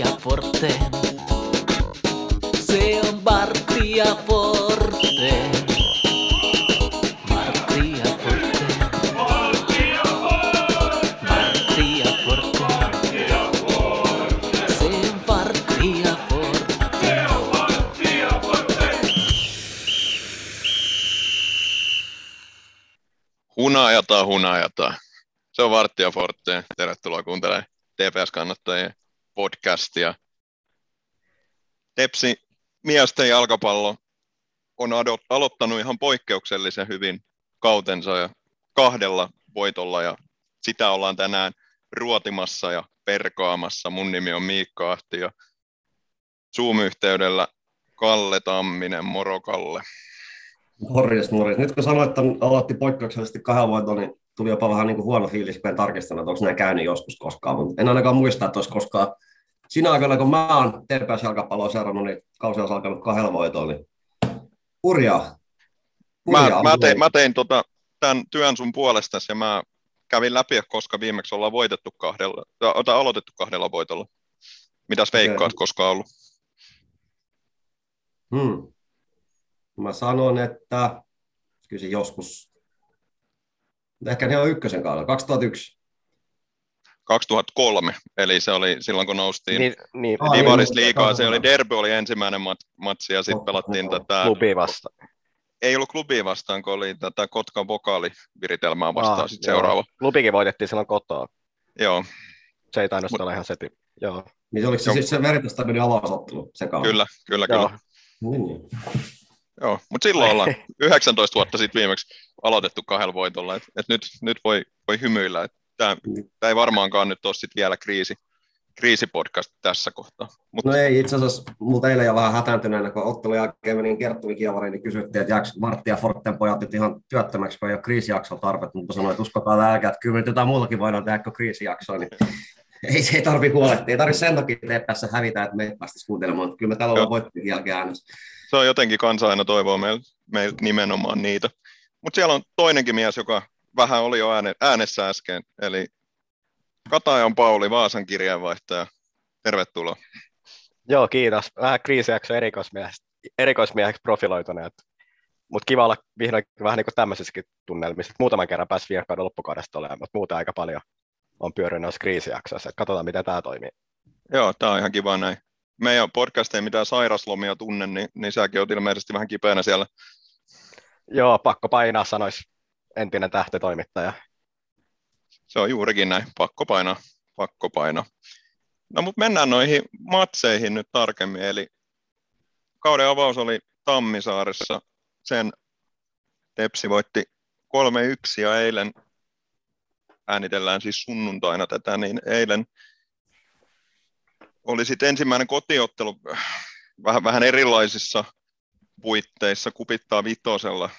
Bartia Forte. Se on Bartia Forte. Bartia Forte. Se on Bartia Forte. Hunajata, hunajata. Se on Varttia Forte. Tervetuloa kuuntelemaan TPS-kannattajien podcastia. Tepsi miesten jalkapallo on ado- aloittanut ihan poikkeuksellisen hyvin kautensa ja kahdella voitolla ja sitä ollaan tänään ruotimassa ja perkaamassa. Mun nimi on Miikka Ahti ja Zoom-yhteydellä Kalle Tamminen, moro Kalle. Morjes, morjes. Nyt kun sanoit, että aloitti poikkeuksellisesti kahden voiton, niin tuli jopa vähän niin kuin huono fiilis, kun en tarkistanut, että onko näin käynyt joskus koskaan. Mutta en ainakaan muista, että olisi koskaan siinä aikana, kun mä oon TPS-jalkapalloa seurannut, niin kausi on alkanut kahdella voitolla. Niin hurjaa. Mä, Hurjaa. mä, tein, mä tein tota, tämän työn sun puolesta ja mä kävin läpi, koska viimeksi ollaan voitettu kahdella, tai aloitettu kahdella voitolla. Mitäs veikkaat, koska on ollut? Hmm. Mä sanon, että kyllä se joskus, ehkä ne on ykkösen kaudella, 2001. 2003, eli se oli silloin, kun noustiin Niin, niin Divaris niin, liikaa. Se oli Derby oli ensimmäinen mat, matsi ja sitten pelattiin joo. tätä, klubi vasta. ei ollut klubi vastaan, kun oli tätä Kotkan vokaaliviritelmää vastaan Ah, sit seuraava. Klubikin voitettiin silloin kotoa. Joo, Se ei tainnut Mut- olla ihan seti. Joo. Niin oliko se Joo. sitten se Veritastadionin avausottelu se kausi? kyllä, kyllä, Joo. kyllä. Niin. Joo, mutta silloin ollaan 19 vuotta sitten viimeksi aloitettu kahdella voitolla, että et nyt, nyt voi, voi hymyillä, että tämä ei varmaankaan nyt ole sit vielä kriisi, kriisipodcast tässä kohtaa. Mut, No ei, itse asiassa multa eilen jo vähän hätääntyneenä, kun ottelun jälkeen menin Kerttuli Kiavariin, niin kysyttiin, että jääkö Martti ja Forten pojat nyt ihan työttömäksi, kun ei ole kriisijaksoa tarvetta, mutta sanoin, että uskokaa älkää, että kyllä nyt jotain muutakin voidaan tehdä kuin kriisijaksoa, niin ei se ei tarvi huolehtia, ei tarvi sen takia TPS hävitä, että me päästäisiin kuuntelemaan, mutta kyllä me täällä ollaan Joo. voittojen jälkeen äänessä. se on jotenkin kansa aina toivoo meiltä meil nimenomaan niitä. Mutta siellä on toinenkin mies, joka vähän oli jo ääne, äänessä äsken, eli Katajan Pauli, Vaasan kirjeenvaihtaja. Tervetuloa. Joo, kiitos. Vähän kriisijakso erikoismieheksi, erikoismieheksi profiloituneet. Mutta kiva olla vihdoin vähän niin kuin tämmöisissäkin tunnelmissa. Muutaman kerran pääsi viime kauden loppukaudesta olemaan, mutta muuten aika paljon on pyörinyt noissa kriisijaksoissa. Et katsotaan, miten tämä toimii. Joo, tämä on ihan kiva näin. Meidän podcast ei mitään sairaslomia tunne, niin, niin säkin oot ilmeisesti vähän kipeänä siellä. Joo, pakko painaa, sanoisi entinen tähtitoimittaja. Se on juurikin näin, pakko painaa, pakko painaa. No mutta mennään noihin matseihin nyt tarkemmin, eli kauden avaus oli Tammisaaressa, sen Tepsi voitti 3-1 ja eilen äänitellään siis sunnuntaina tätä, niin eilen oli sitten ensimmäinen kotiottelu vähän, vähän erilaisissa puitteissa, kupittaa vitosella.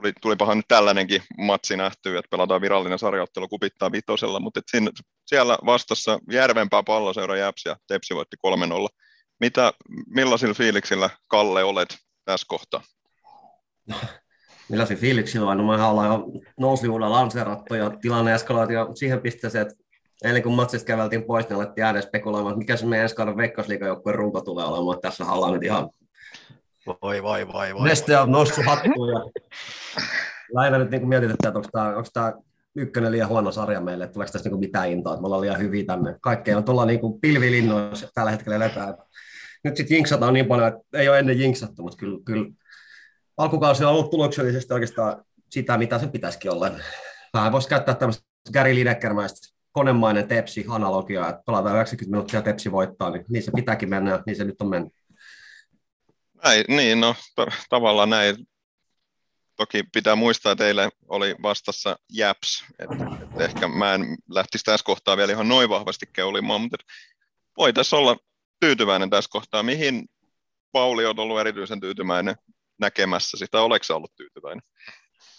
Tuli, tulipahan nyt tällainenkin matsi nähty, että pelataan virallinen sarjaottelu kupittaa vitosella, mutta siinä, siellä vastassa Järvenpää palloseura Jäps ja Tepsi voitti 3-0. Mitä, millaisilla fiiliksillä Kalle olet tässä kohtaa? Millaisia fiiliksillä? No mehän ollaan jo nousijuudella lanseerattu ja tilanne eskaloitiin jo siihen pisteeseen, että eilen kun matsista käveltiin pois, niin alettiin ääneen spekuloimaan, että mikä se meidän ensi kauden veikkausliigajoukkueen runko tulee olemaan. Tässä ollaan nyt ihan Voi, voi, voi, voi. Neste on noussut hattuun ja lähinnä nyt niin mietitään, että onko tämä, onko tämä ykkönen liian huono sarja meille, että tuleeko tässä niin mitään intoa, että me ollaan liian hyviä tänne. Kaikkea on tuolla niin pilvilinnoissa tällä hetkellä eletään. Nyt sitten jinksataan niin paljon, että ei ole ennen jinksattu, mutta kyllä, kyllä alkukausi on ollut tuloksellisesti oikeastaan sitä, mitä se pitäisikin olla. Vähän voisi käyttää tämmöistä Gary Linekermäistä konemainen tepsi-analogiaa, että pelataan 90 minuuttia tepsi voittaa, niin, niin se pitääkin mennä niin se nyt on mennyt. Näin, niin, no t- tavallaan näin. Toki pitää muistaa, että teille oli vastassa Japs, että et ehkä mä en lähtisi tässä kohtaa vielä ihan noin vahvasti keulimaan, mutta voi tässä olla tyytyväinen tässä kohtaa. Mihin Pauli on ollut erityisen tyytyväinen näkemässä sitä, oletko sä ollut tyytyväinen?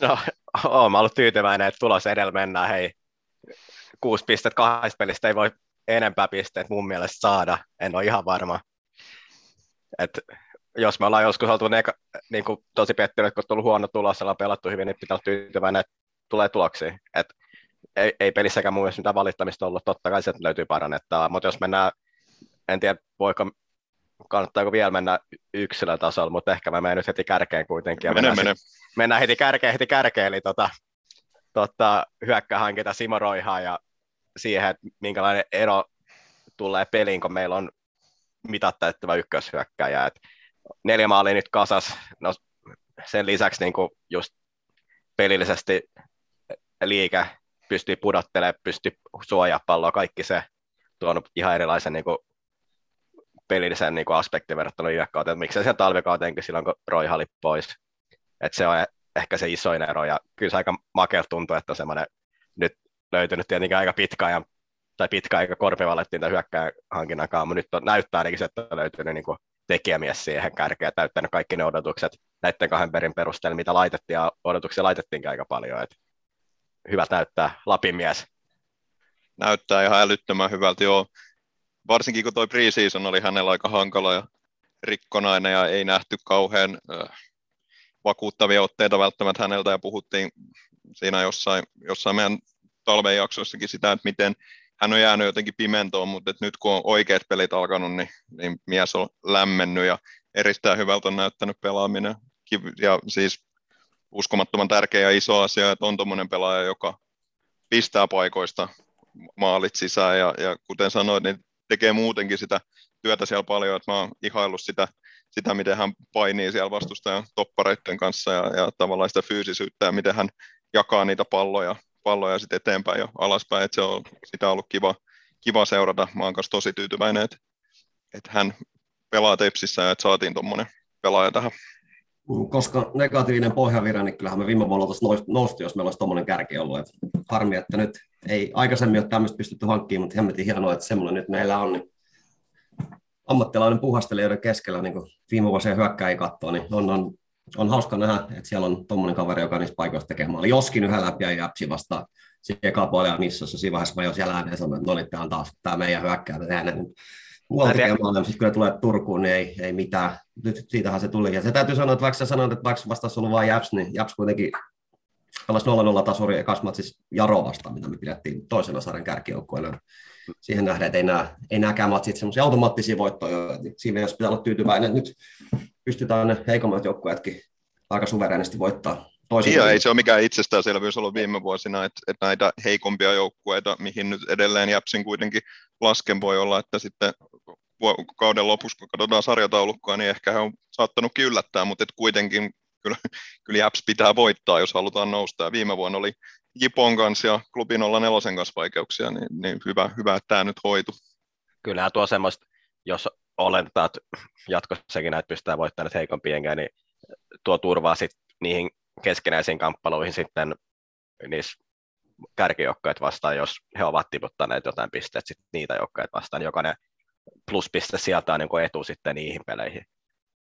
No, mä ollut tyytyväinen, että tulos edellä mennään. Hei, kuusi pistettä kahdesta pelistä ei voi enempää pisteet mun mielestä saada. En ole ihan varma. Et jos me ollaan joskus oltu neka, niin kuin tosi pettynyt, kun on tullut huono tulos, ollaan pelattu hyvin, niin pitää olla tyytyväinen, että tulee tuloksia. Et ei, ei pelissäkään mun mielestä mitään valittamista ollut, totta kai se löytyy parannettaa, mutta jos mennään en tiedä voiko, kannattaako vielä mennä yksilötasolla, mutta ehkä mä menen nyt heti kärkeen kuitenkin. Ja Mene, mennään, mene. sit- mennään heti kärkeen, heti kärkeen, eli tota, tota, hyökkähankinta Simo Roihaa ja siihen, että minkälainen ero tulee peliin, kun meillä on mitattava ykköshyökkäjä. Et neljä maalia nyt kasas, no sen lisäksi niin just pelillisesti liike pystyy pudottelemaan, pystyy suojaa palloa, kaikki se tuonut ihan erilaisen niin kuin, pelillisen niin kuin aspektin verrattuna viime kauteen. Miksei sen talvikauteenkin silloin, kun Roiha oli pois. Et se on e- ehkä se isoin ero, ja kyllä se aika makea tuntuu, että on semmoinen nyt löytynyt tietenkin aika pitkä ajan, tai pitkä aika korpivallettiin tämän hyökkään hankinnankaan, mutta nyt on, näyttää ainakin se, että on löytynyt niin kuin tekijämies siihen kärkeen täyttänyt kaikki ne odotukset näiden kahden perin perusteella, mitä laitettiin, ja odotuksia laitettiinkin aika paljon, että hyvät näyttää Lapin mies. näyttää ihan älyttömän hyvältä, joo. Varsinkin kun toi preseason oli hänellä aika hankala ja rikkonainen ja ei nähty kauhean äh, vakuuttavia otteita välttämättä häneltä ja puhuttiin siinä jossain, jossain meidän talven jaksoissakin sitä, että miten hän on jäänyt jotenkin pimentoon, mutta nyt kun on oikeat pelit alkanut, niin, niin mies on lämmennyt ja erittäin hyvältä on näyttänyt pelaaminen. Ja siis uskomattoman tärkeä ja iso asia, että on tuommoinen pelaaja, joka pistää paikoista maalit sisään ja, ja kuten sanoit, niin tekee muutenkin sitä työtä siellä paljon, että mä oon ihaillut sitä, sitä miten hän painii siellä vastustajan toppareiden kanssa ja, ja tavallaan sitä fyysisyyttä ja miten hän jakaa niitä palloja, palloja sitten eteenpäin ja alaspäin, että se on sitä ollut kiva, kiva seurata. Mä oon kanssa tosi tyytyväinen, että, että hän pelaa Tepsissä ja että saatiin tuommoinen pelaaja tähän. Koska negatiivinen pohjavire, niin kyllähän me viime vuonna nous- nousti, jos meillä olisi tuommoinen kärki ollut. Et harmi, että nyt ei aikaisemmin ole tämmöistä pystytty hankkimaan, mutta hemmetin hienoa, että semmoinen nyt meillä on. Niin ammattilainen puhastelijoiden keskellä niin kuin viime vuosien hyökkäin katsoa, niin on, on, on hauska nähdä, että siellä on tuommoinen kaveri, joka niistä paikoista tekee maali. Joskin yhä läpi ja jäpsi siinä eka puolella Nissassa. Siinä vaiheessa mä jo siellä ääneen sanoin, että no niin, tämä on taas tämä meidän hyökkää, että tehdään nyt tiedän. tekee maaleja, sitten kun ne tulee Turkuun, niin ei, ei mitään. Nyt siitähän se tuli. Ja se täytyy sanoa, että vaikka sä sanoit, että vaikka vastaus ollut vain Japs, niin Japs kuitenkin pelasi 0-0 tasuri ekas matsissa Jaro vastaan, mitä me pidettiin toisena sarjan kärkijoukkueena. Siihen nähden, että ei, nämä, ei nämäkään matsit semmoisia automaattisia voittoja. Siinä mielessä pitää olla tyytyväinen, että nyt pystytään ne heikommat joukkueetkin aika suverenisti voittaa. Toisin Ja ei se ole mikään itsestäänselvyys ollut viime vuosina, että, että näitä heikompia joukkueita, mihin nyt edelleen Jäpsin kuitenkin lasken voi olla, että sitten kauden lopussa, kun katsotaan sarjataulukkoa, niin ehkä he on saattanutkin yllättää, mutta et kuitenkin kyllä, kyllä Jäps pitää voittaa, jos halutaan nousta. Ja viime vuonna oli Jipon kanssa ja klubin 04 kanssa vaikeuksia, niin, niin hyvä, hyvä, että tämä nyt hoitu. kyllähän tuo semmoista, jos oletetaan, että jatkossakin näitä pystytään voittamaan nyt heikompia jengiä, niin tuo turvaa sit niihin keskinäisiin kamppailuihin sitten niissä kärkijoukkoja vastaan, jos he ovat tiputtaneet jotain pisteet sit niitä joukkoja vastaan. Jokainen pluspiste sieltä on niin etu sitten niihin peleihin.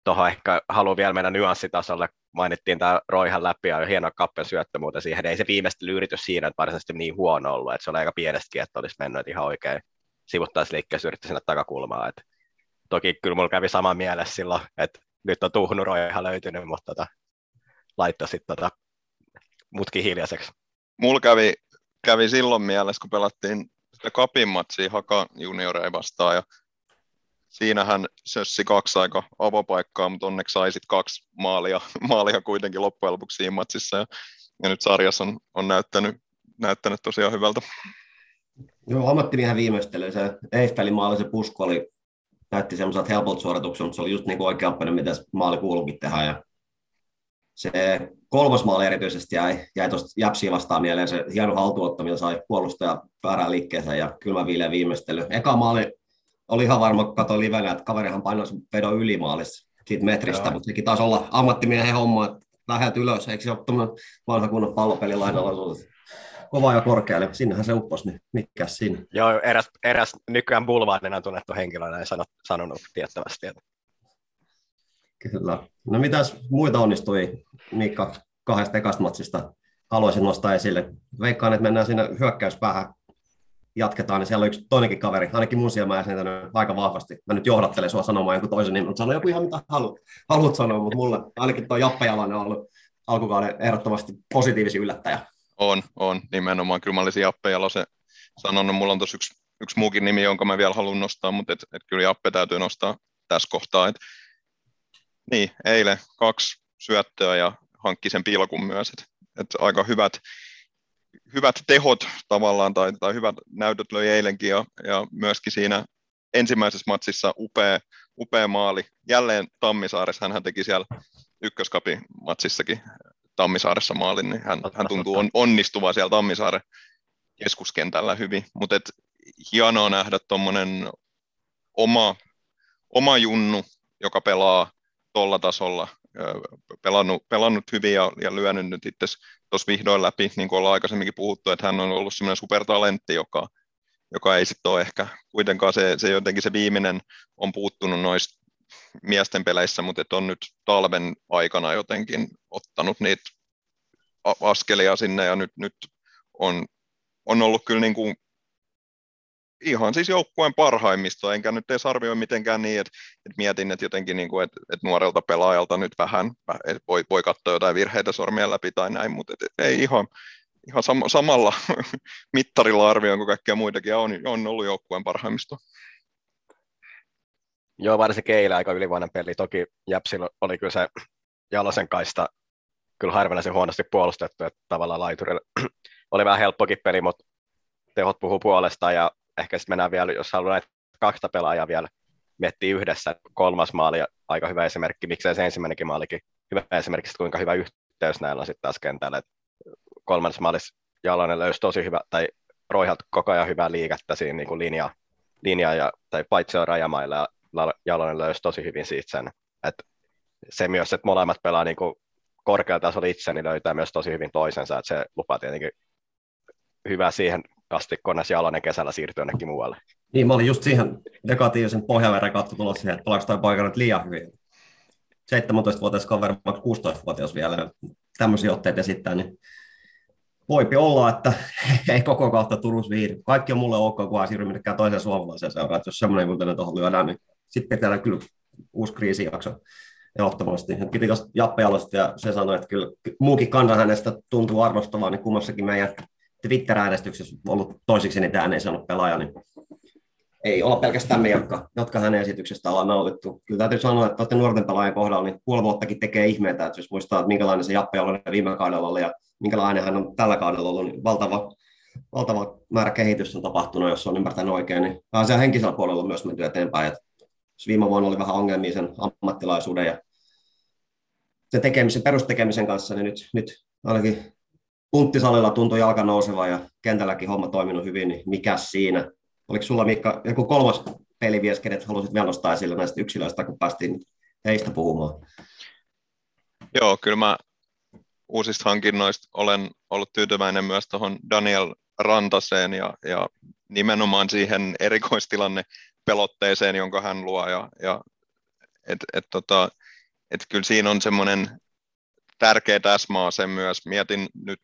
Tuohon ehkä haluan vielä mennä nyanssitasolle. Mainittiin tämä Roihan läpi ja hieno kappen syöttö muuten siihen. Ei se viimeistely yritys siinä, että varsinaisesti niin huono ollut, että se oli aika pienestäkin, että olisi mennyt ihan oikein sivuttaisliikkeessä yritti sinne takakulmaa. Et toki kyllä mulla kävi sama mielessä silloin, että nyt on tuhnuroja ihan löytynyt, mutta tota, laittoi sitten tota, mutkin hiljaiseksi. Mulla kävi, kävi silloin mielessä, kun pelattiin sitä kapin matsia Haka junioreja vastaan ja siinähän sössi kaksi aika avopaikkaa, mutta onneksi sai sit kaksi maalia, maalia kuitenkin loppujen lopuksi siinä matsissa ja, ja nyt sarjassa on, on näyttänyt, näyttänyt tosiaan hyvältä. Joo, ammattimiehen viimeistely, se Eiffelin maali, se pusku oli, näytti semmoiselta helpolta suoritukselta, mutta se oli just niin kuin oikeapäinen, mitä maali kuuluukin tehdä. Ja se kolmas maali erityisesti jäi, jäi tuosta Japsiin vastaan mieleen, se hieno haltuottaminen sai puolustaja väärään liikkeeseen ja kylmä viileä viimeistely. Eka maali oli ihan varma, kun katsoin livenä, että kaverihan painoi vedon ylimaalissa siitä metristä, Joo. mutta sekin taisi olla ammattimiehen homma, että läheltä ylös, eikö se ole tuommoinen vanha kunnon pallopelilainalla kova ja korkealle, sinnehän se upposi, niin mikä siinä. Joo, eräs, eräs nykyään bulvaanina tunnettu henkilö näin sanot, sanonut tiettävästi. Että Kyllä. No mitäs muita onnistui Miikka kahdesta ekasta matsista? Haluaisin nostaa esille. Veikkaan, että mennään siinä hyökkäyspäähän jatketaan, niin siellä on yksi toinenkin kaveri, ainakin mun silmään esiintynyt aika vahvasti. Mä nyt johdattelen sua sanomaan joku toisen nimen, mutta sano joku ihan mitä haluat, haluat sanoa, mutta mulle ainakin tuo Jappe Jalanen on ollut alkukauden ehdottomasti positiivisi yllättäjä. On, on nimenomaan. Kyllä mä olisin Jappe Jalosen sanonut, mulla on tuossa yksi yksi muukin nimi, jonka mä vielä haluan nostaa, mutta et, et kyllä Jappe täytyy nostaa tässä kohtaa. Et, niin, eilen kaksi syöttöä ja hankki sen pilkun myös. Et, et aika hyvät, hyvät tehot tavallaan tai, tai hyvät näytöt löi eilenkin ja, ja myöskin siinä ensimmäisessä matsissa upea, upea maali. Jälleen Tammisaaressa, hän teki siellä ykköskapin matsissakin Tammisaaressa maalin, niin hän, hän tuntuu on, onnistuva siellä Tammisaaren keskuskentällä hyvin, mutta hienoa nähdä tuommoinen oma, oma junnu, joka pelaa tuolla tasolla, pelannut, pelannut hyvin ja, ja lyönyt nyt itse tuossa vihdoin läpi, niin kuin ollaan aikaisemminkin puhuttu, että hän on ollut semmoinen supertalentti, joka, joka ei sitten ole ehkä kuitenkaan se, se jotenkin se viimeinen on puuttunut noista miesten peleissä, mutta että on nyt talven aikana jotenkin ottanut niitä askelia sinne ja nyt, nyt on, on ollut kyllä niin kuin ihan siis joukkueen parhaimmista, enkä nyt edes arvioi mitenkään niin, että, että mietin, että jotenkin niin kuin, että, että nuorelta pelaajalta nyt vähän että voi, voi katsoa jotain virheitä sormien läpi tai näin, mutta että, ei ihan, ihan sam- samalla mittarilla arvioin kuin kaikkia muitakin, on, on ollut joukkueen parhaimmista. Joo, varsinkin eilen aika ylivoinen peli. Toki Jäpsillä oli kyllä se Jalosen kaista kyllä harvinaisen huonosti puolustettu, että tavallaan laiturilla oli vähän helppokin peli, mutta tehot puhuu puolesta ja ehkä sitten mennään vielä, jos haluaa näitä kahta pelaajaa vielä miettiä yhdessä, kolmas maali aika hyvä esimerkki, miksei se ensimmäinenkin maalikin hyvä esimerkki, kuinka hyvä yhteys näillä on sitten taas kentällä. kolmas maalissa Jalonen löysi tosi hyvä, tai Roihalta koko ajan hyvää liikettä siinä niin kuin linja, linja ja, tai paitsi on rajamailla ja Jalonen löysi tosi hyvin siitä sen. että se myös, että molemmat pelaa niin kuin korkealla tasolla itse, niin löytää myös tosi hyvin toisensa, että se lupaa tietenkin hyvä siihen asti, kunnes Jalonen kesällä siirtyy jonnekin muualle. Niin, mä olin just siihen negatiivisen pohjaveren kautta tulossa siihen, että pelaako poika nyt liian hyvin. 17-vuotias kaveri, vaikka 16-vuotias vielä, tämmöisiä otteita esittää, niin voipi olla, että ei koko kautta Turussa viihdy. Kaikki on mulle ok, kun siirry minnekään toiseen suomalaiseen seuraan, jos semmoinen kuten tuohon lyödään, niin sitten pitää kyllä uusi kriisijakso ehdottomasti. Piti tuosta Jappe ja se sanoi, että kyllä muukin kansa hänestä tuntuu arvostavaa, niin kummassakin meidän Twitter-äänestyksessä ollut toisiksi niitä ääneen saanut pelaaja, niin ei olla pelkästään me, jotka, jotka hänen esityksestä ollaan nautittu. Kyllä täytyy sanoa, että nuorten pelaajien kohdalla niin puoli vuottakin tekee ihmeitä, että jos muistaa, että minkälainen se Jappe oli viime kaudella oli ja minkälainen hän on tällä kaudella ollut, niin valtava, valtava määrä kehitystä on tapahtunut, jos on ymmärtänyt oikein, niin vähän siellä henkisellä puolella on myös menty eteenpäin. Että viime vuonna oli vähän ongelmia sen ammattilaisuuden ja sen tekemisen, perustekemisen kanssa, niin nyt, nyt ainakin punttisalilla tuntui jalka nouseva ja kentälläkin homma toiminut hyvin, niin mikä siinä? Oliko sulla Mikka joku kolmas pelivies, kenet halusit vielä nostaa esille näistä yksilöistä, kun päästiin heistä puhumaan? Joo, kyllä mä uusista hankinnoista olen ollut tyytyväinen myös tuohon Daniel Rantaseen ja, ja nimenomaan siihen erikoistilanne pelotteeseen, jonka hän luo. Ja, ja et, et, tota, et kyllä siinä on semmoinen tärkeä täsmäase myös. Mietin nyt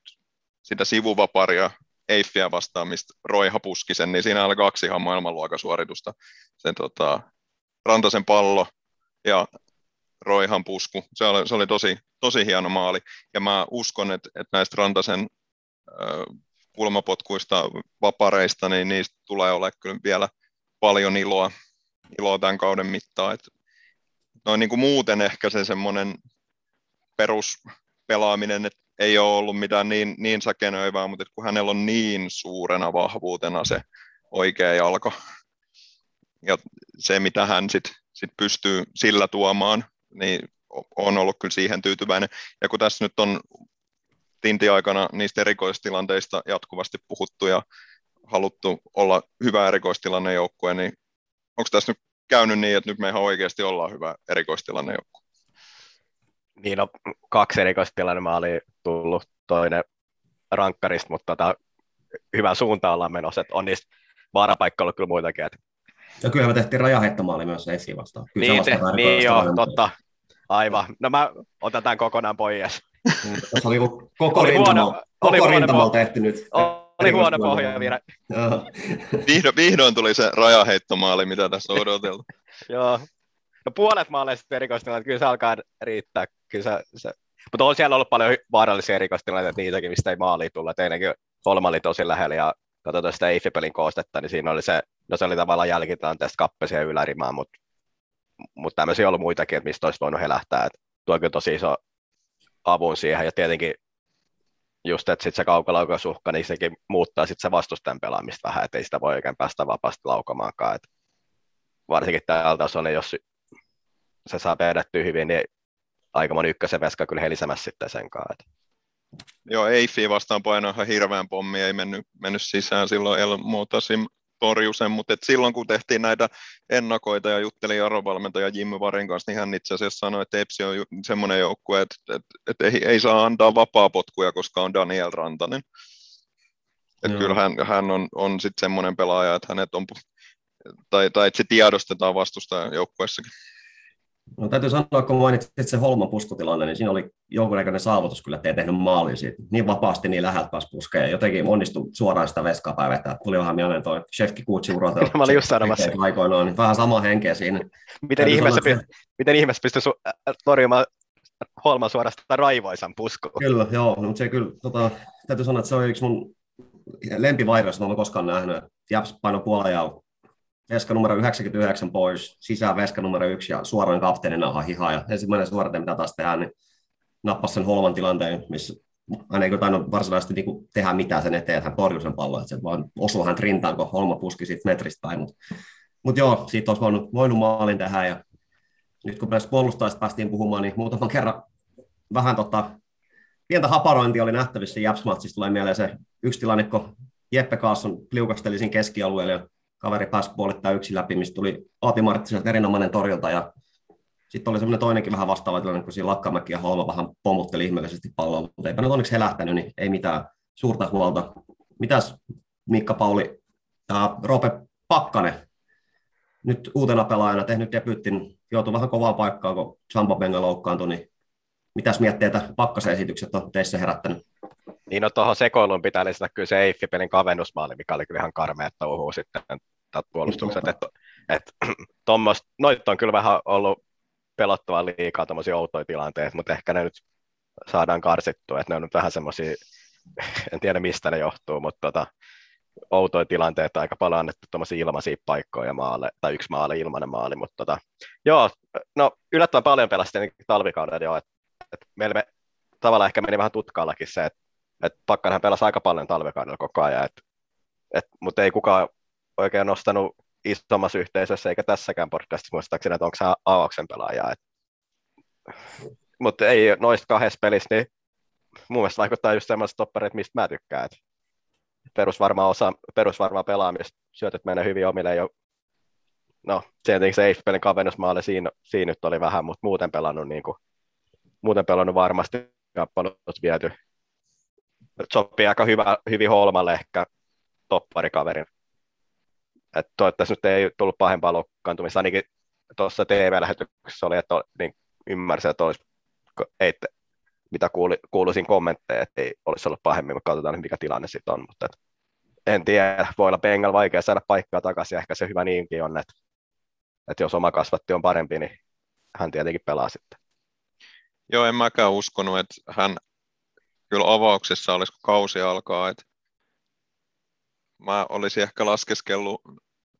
sitä sivuvaparia Eiffiä vastaan, mistä Roiha puski sen, niin siinä oli kaksi ihan maailmanluokan suoritusta. Se tota, Rantasen pallo ja Roihan pusku. Se oli, se oli tosi, tosi hieno maali. Ja mä uskon, että, että näistä Rantasen kulmapotkuista, vapareista, niin niistä tulee olemaan kyllä vielä paljon iloa, iloa tämän kauden mittaan. Et noin niin kuin muuten ehkä se semmoinen peruspelaaminen, että ei ole ollut mitään niin, niin säkenöivää, mutta kun hänellä on niin suurena vahvuutena se oikea jalka ja se, mitä hän sitten sit pystyy sillä tuomaan, niin on ollut kyllä siihen tyytyväinen. Ja kun tässä nyt on tinti-aikana niistä erikoistilanteista jatkuvasti puhuttu ja haluttu olla hyvä erikoistilannejoukkue, niin onko tässä nyt käynyt niin, että nyt me ihan oikeasti ollaan hyvä erikoistilannejoukkue? Niin, no, kaksi erikoistilanne oli tullut, toinen rankkarista, mutta tota, hyvä suunta ollaan menossa, että on niistä vaarapaikka ollut kyllä muitakin. Että... Ja kyllä me tehtiin rajaheittomaali myös esiin vastaan. Kyllä niin, te, niin joo, totta. Aivan. No mä otan tämän kokonaan pois. Tässä oli koko rintamalla, koko rintamalla tehty nyt. Oli huono pohja vielä. Vihdo, vihdoin tuli se rajaheittomaali, mitä tässä on odoteltu. Joo. No puolet maaleista erikoistilanteita, kyllä se alkaa riittää. Kyllä se, se... Mutta on siellä ollut paljon vaarallisia erikoistilanteita, niitäkin, mistä ei maali tulla. Teinenkin Holma oli tosi lähellä ja katsotaan sitä Eiffipelin koostetta, niin siinä oli se, no se oli tavallaan jälkitilanteesta kappesi ja ylärimaa, mutta mut tämmöisiä on ollut muitakin, että mistä olisi voinut helähtää. Et tuo on kyllä tosi iso avun siihen, ja tietenkin just, että sitten se kaukalaukausuhka, niin sekin muuttaa sitten se vastustajan pelaamista vähän, että ei sitä voi oikein päästä vapaasti laukamaankaan. Et varsinkin tällä tasolla, niin jos se saa vedettyä hyvin, niin aika moni ykkösen veska kyllä helisemässä sitten sen kanssa. Joo, Eiffi vastaan painaa ihan hirveän pommi, ei mennyt, mennyt sisään silloin El Motasim torjui sen, mutta et silloin kun tehtiin näitä ennakoita ja juttelin arovalmentaja Jimmy Varin kanssa, niin hän itse asiassa sanoi, että Epsi on semmoinen joukkue, että, että, että ei, ei, saa antaa vapaa potkuja, koska on Daniel Rantanen. Että kyllä hän, hän on, on sitten semmoinen pelaaja, että hänet on, tai, tai että se tiedostetaan vastustajan joukkueessakin. No täytyy sanoa, kun mainitsit se Holman puskutilanne, niin siinä oli jonkunnäköinen saavutus kyllä, että ei tehnyt maalin siitä. Niin vapaasti, niin läheltä pääsi puskeen. Jotenkin onnistui suoraan sitä veskaa päivettää. Tuli vähän mieleen toi Shefki Kutsi urotel. Mä olin just sanomassa. Aikoinaan, niin vähän sama henkeä siinä. Miten ihmeessä, sanoa, että... miten ihmeessä pystyi su- torjumaan Holman suorastaan raivoisan puskuun? Kyllä, joo. No, mutta se kyllä, tota, täytyy sanoa, että se on yksi mun lempivairoista, mä olen koskaan nähnyt. Japs paino puolen veska numero 99 pois, sisään veska numero 1 ja suoraan kapteenina ihan hihaa. Ja ensimmäinen suorite, mitä taas tehdään, niin nappasi sen Holman tilanteen, missä hän ei tainnut varsinaisesti niin tehdä mitään sen eteen, että hän torjui sen pallon, että se vaan osui hän rintaan, kun Holma puski siitä metristä päin. Mutta mut joo, siitä olisi voinut, voinut maalin tehdä. Ja nyt kun näistä puolustajista päästiin puhumaan, niin muutaman kerran vähän tota, pientä haparointia oli nähtävissä Japs-matsissa. Tulee mieleen se yksi tilanne, kun Jeppe Kaasson liukasteli siinä keskialueella ja kaveri pääsi puolittaa yksi läpi, mistä tuli Aati Marttiselta erinomainen torjunta ja sitten oli semmoinen toinenkin vähän vastaava tilanne, kun siinä Lakkamäki ja Holma vähän pomutteli ihmeellisesti palloa, mutta eipä nyt onneksi helähtänyt, niin ei mitään suurta huolta. Mitäs Mikka Pauli ja Rope Pakkanen, nyt uutena pelaajana tehnyt debyttin, joutui vähän kovaa paikkaa, kun Sampo Benga loukkaantui, niin mitäs mietteitä Pakkasen esitykset on teissä herättänyt? Niin no tuohon sekoiluun pitää lisätä kyllä se Eiffipelin kavennusmaali, mikä oli kyllä ihan karmea touhuu sitten puolustukset. Että, et, tommos, noit on kyllä vähän ollut pelottava liikaa tuommoisia outoja tilanteita, mutta ehkä ne nyt saadaan karsittua, että ne on nyt vähän semmoisia, en tiedä mistä ne johtuu, mutta tota, outoja tilanteita aika paljon annettu tuommoisia ilmaisia paikkoja maale, tai yksi maali, ilmainen maali, mutta tota, joo, no yllättävän paljon pelasti talvikaudella jo, että et meillä me, tavallaan ehkä meni vähän tutkaallakin se, että et Pakkanhan pelasi aika paljon talvikaudella koko ajan, et, et, mutta ei kukaan oikein nostanut isommassa yhteisössä, eikä tässäkään podcastissa muistaakseni, että onko se avauksen pelaaja. Mutta ei noista kahdessa pelissä, niin mun mielestä vaikuttaa just sellaiset topparit, mistä mä tykkään. Et perusvarma osa, perusvarma pelaamista, syötöt menee hyvin omille jo. No, tietenkin se Eiffel-pelin kavennusmaali siinä, siinä, nyt oli vähän, mutta muuten pelannut, niin kuin, muuten pelannut varmasti kappalut viety. Sopii aika hyvä, hyvin Holmalle ehkä topparikaverin että toivottavasti nyt ei tullut pahempaa loukkaantumista, ainakin tuossa TV-lähetyksessä oli, että niin ymmärsin, että olisi, ei, mitä kuuli, kuuluisin kommentteja, että ei olisi ollut pahemmin, mutta katsotaan mikä tilanne sitten on, mutta et, en tiedä, voi olla Bengal vaikea saada paikkaa takaisin, ehkä se hyvä niinkin on, että, että jos oma kasvatti on parempi, niin hän tietenkin pelaa sitten. Joo, en mäkään uskonut, että hän kyllä avauksessa olisi, kun kausi alkaa, että mä olisin ehkä laskeskellut,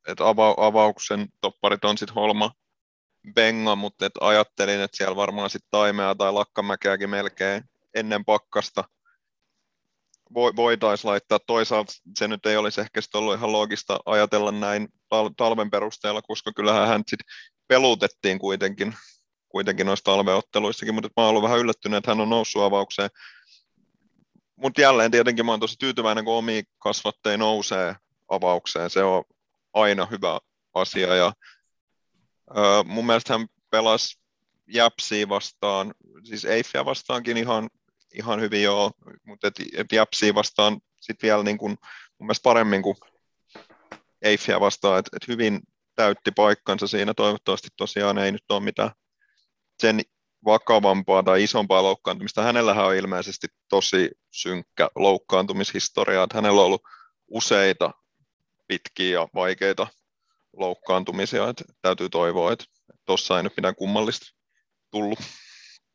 että ava- avauksen topparit on sitten Holma, Benga, mutta et ajattelin, että siellä varmaan sitten Taimea tai Lakkamäkeäkin melkein ennen pakkasta voitaisiin laittaa. Toisaalta se nyt ei olisi ehkä ollut ihan loogista ajatella näin tal- talven perusteella, koska kyllähän hän sitten pelutettiin kuitenkin, kuitenkin noissa talveotteluissakin, mutta mä oon ollut vähän yllättynyt, että hän on noussut avaukseen mutta jälleen tietenkin mä oon tosi tyytyväinen, kun omi kasvatteja nousee avaukseen. Se on aina hyvä asia. Ja, ö, mun mielestä hän pelasi Japsia vastaan, siis Eiffia vastaankin ihan, ihan hyvin joo, mutta et, et Japsia vastaan sitten vielä niin kun, mun mielestä paremmin kuin Eiffia vastaan, että et hyvin täytti paikkansa siinä. Toivottavasti tosiaan ei nyt ole mitään sen vakavampaa tai isompaa loukkaantumista. Hänellähän on ilmeisesti tosi synkkä loukkaantumishistoria, että hänellä on ollut useita pitkiä ja vaikeita loukkaantumisia, että täytyy toivoa, että tuossa ei nyt mitään kummallista tullut.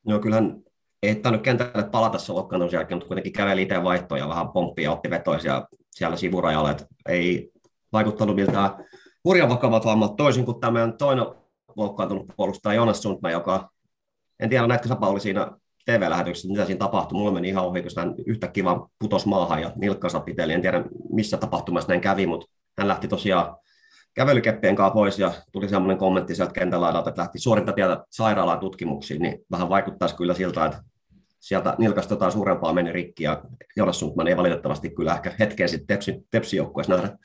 No kyllähän ei tainnut kentälle palata se loukkaantumisen jälkeen, mutta kuitenkin käveli itse vaihtoja, vähän pomppia ja otti vetoisia. siellä sivurajalla, että ei vaikuttanut miltään hurjan vakavat vammat, toisin kuin tämä toinen loukkaantunut puolustaja Jonas Sundman, joka, en tiedä näetkö sä Pauli siinä TV-lähetyksessä, mitä siinä tapahtui. Mulla meni ihan ohi, kun hän yhtäkkiä vaan putosi maahan ja nilkkansa piteli. En tiedä, missä tapahtumassa näin kävi, mutta hän lähti tosiaan kävelykeppien kanssa pois ja tuli semmoinen kommentti sieltä kentän laidalta, että lähti suorinta tietä sairaalaan tutkimuksiin, niin vähän vaikuttaisi kyllä siltä, että sieltä nilkasta jotain suurempaa meni rikki ja Jonas Sundman ei valitettavasti kyllä ehkä hetkeen sitten tepsi, tepsijoukkueessa nähdä.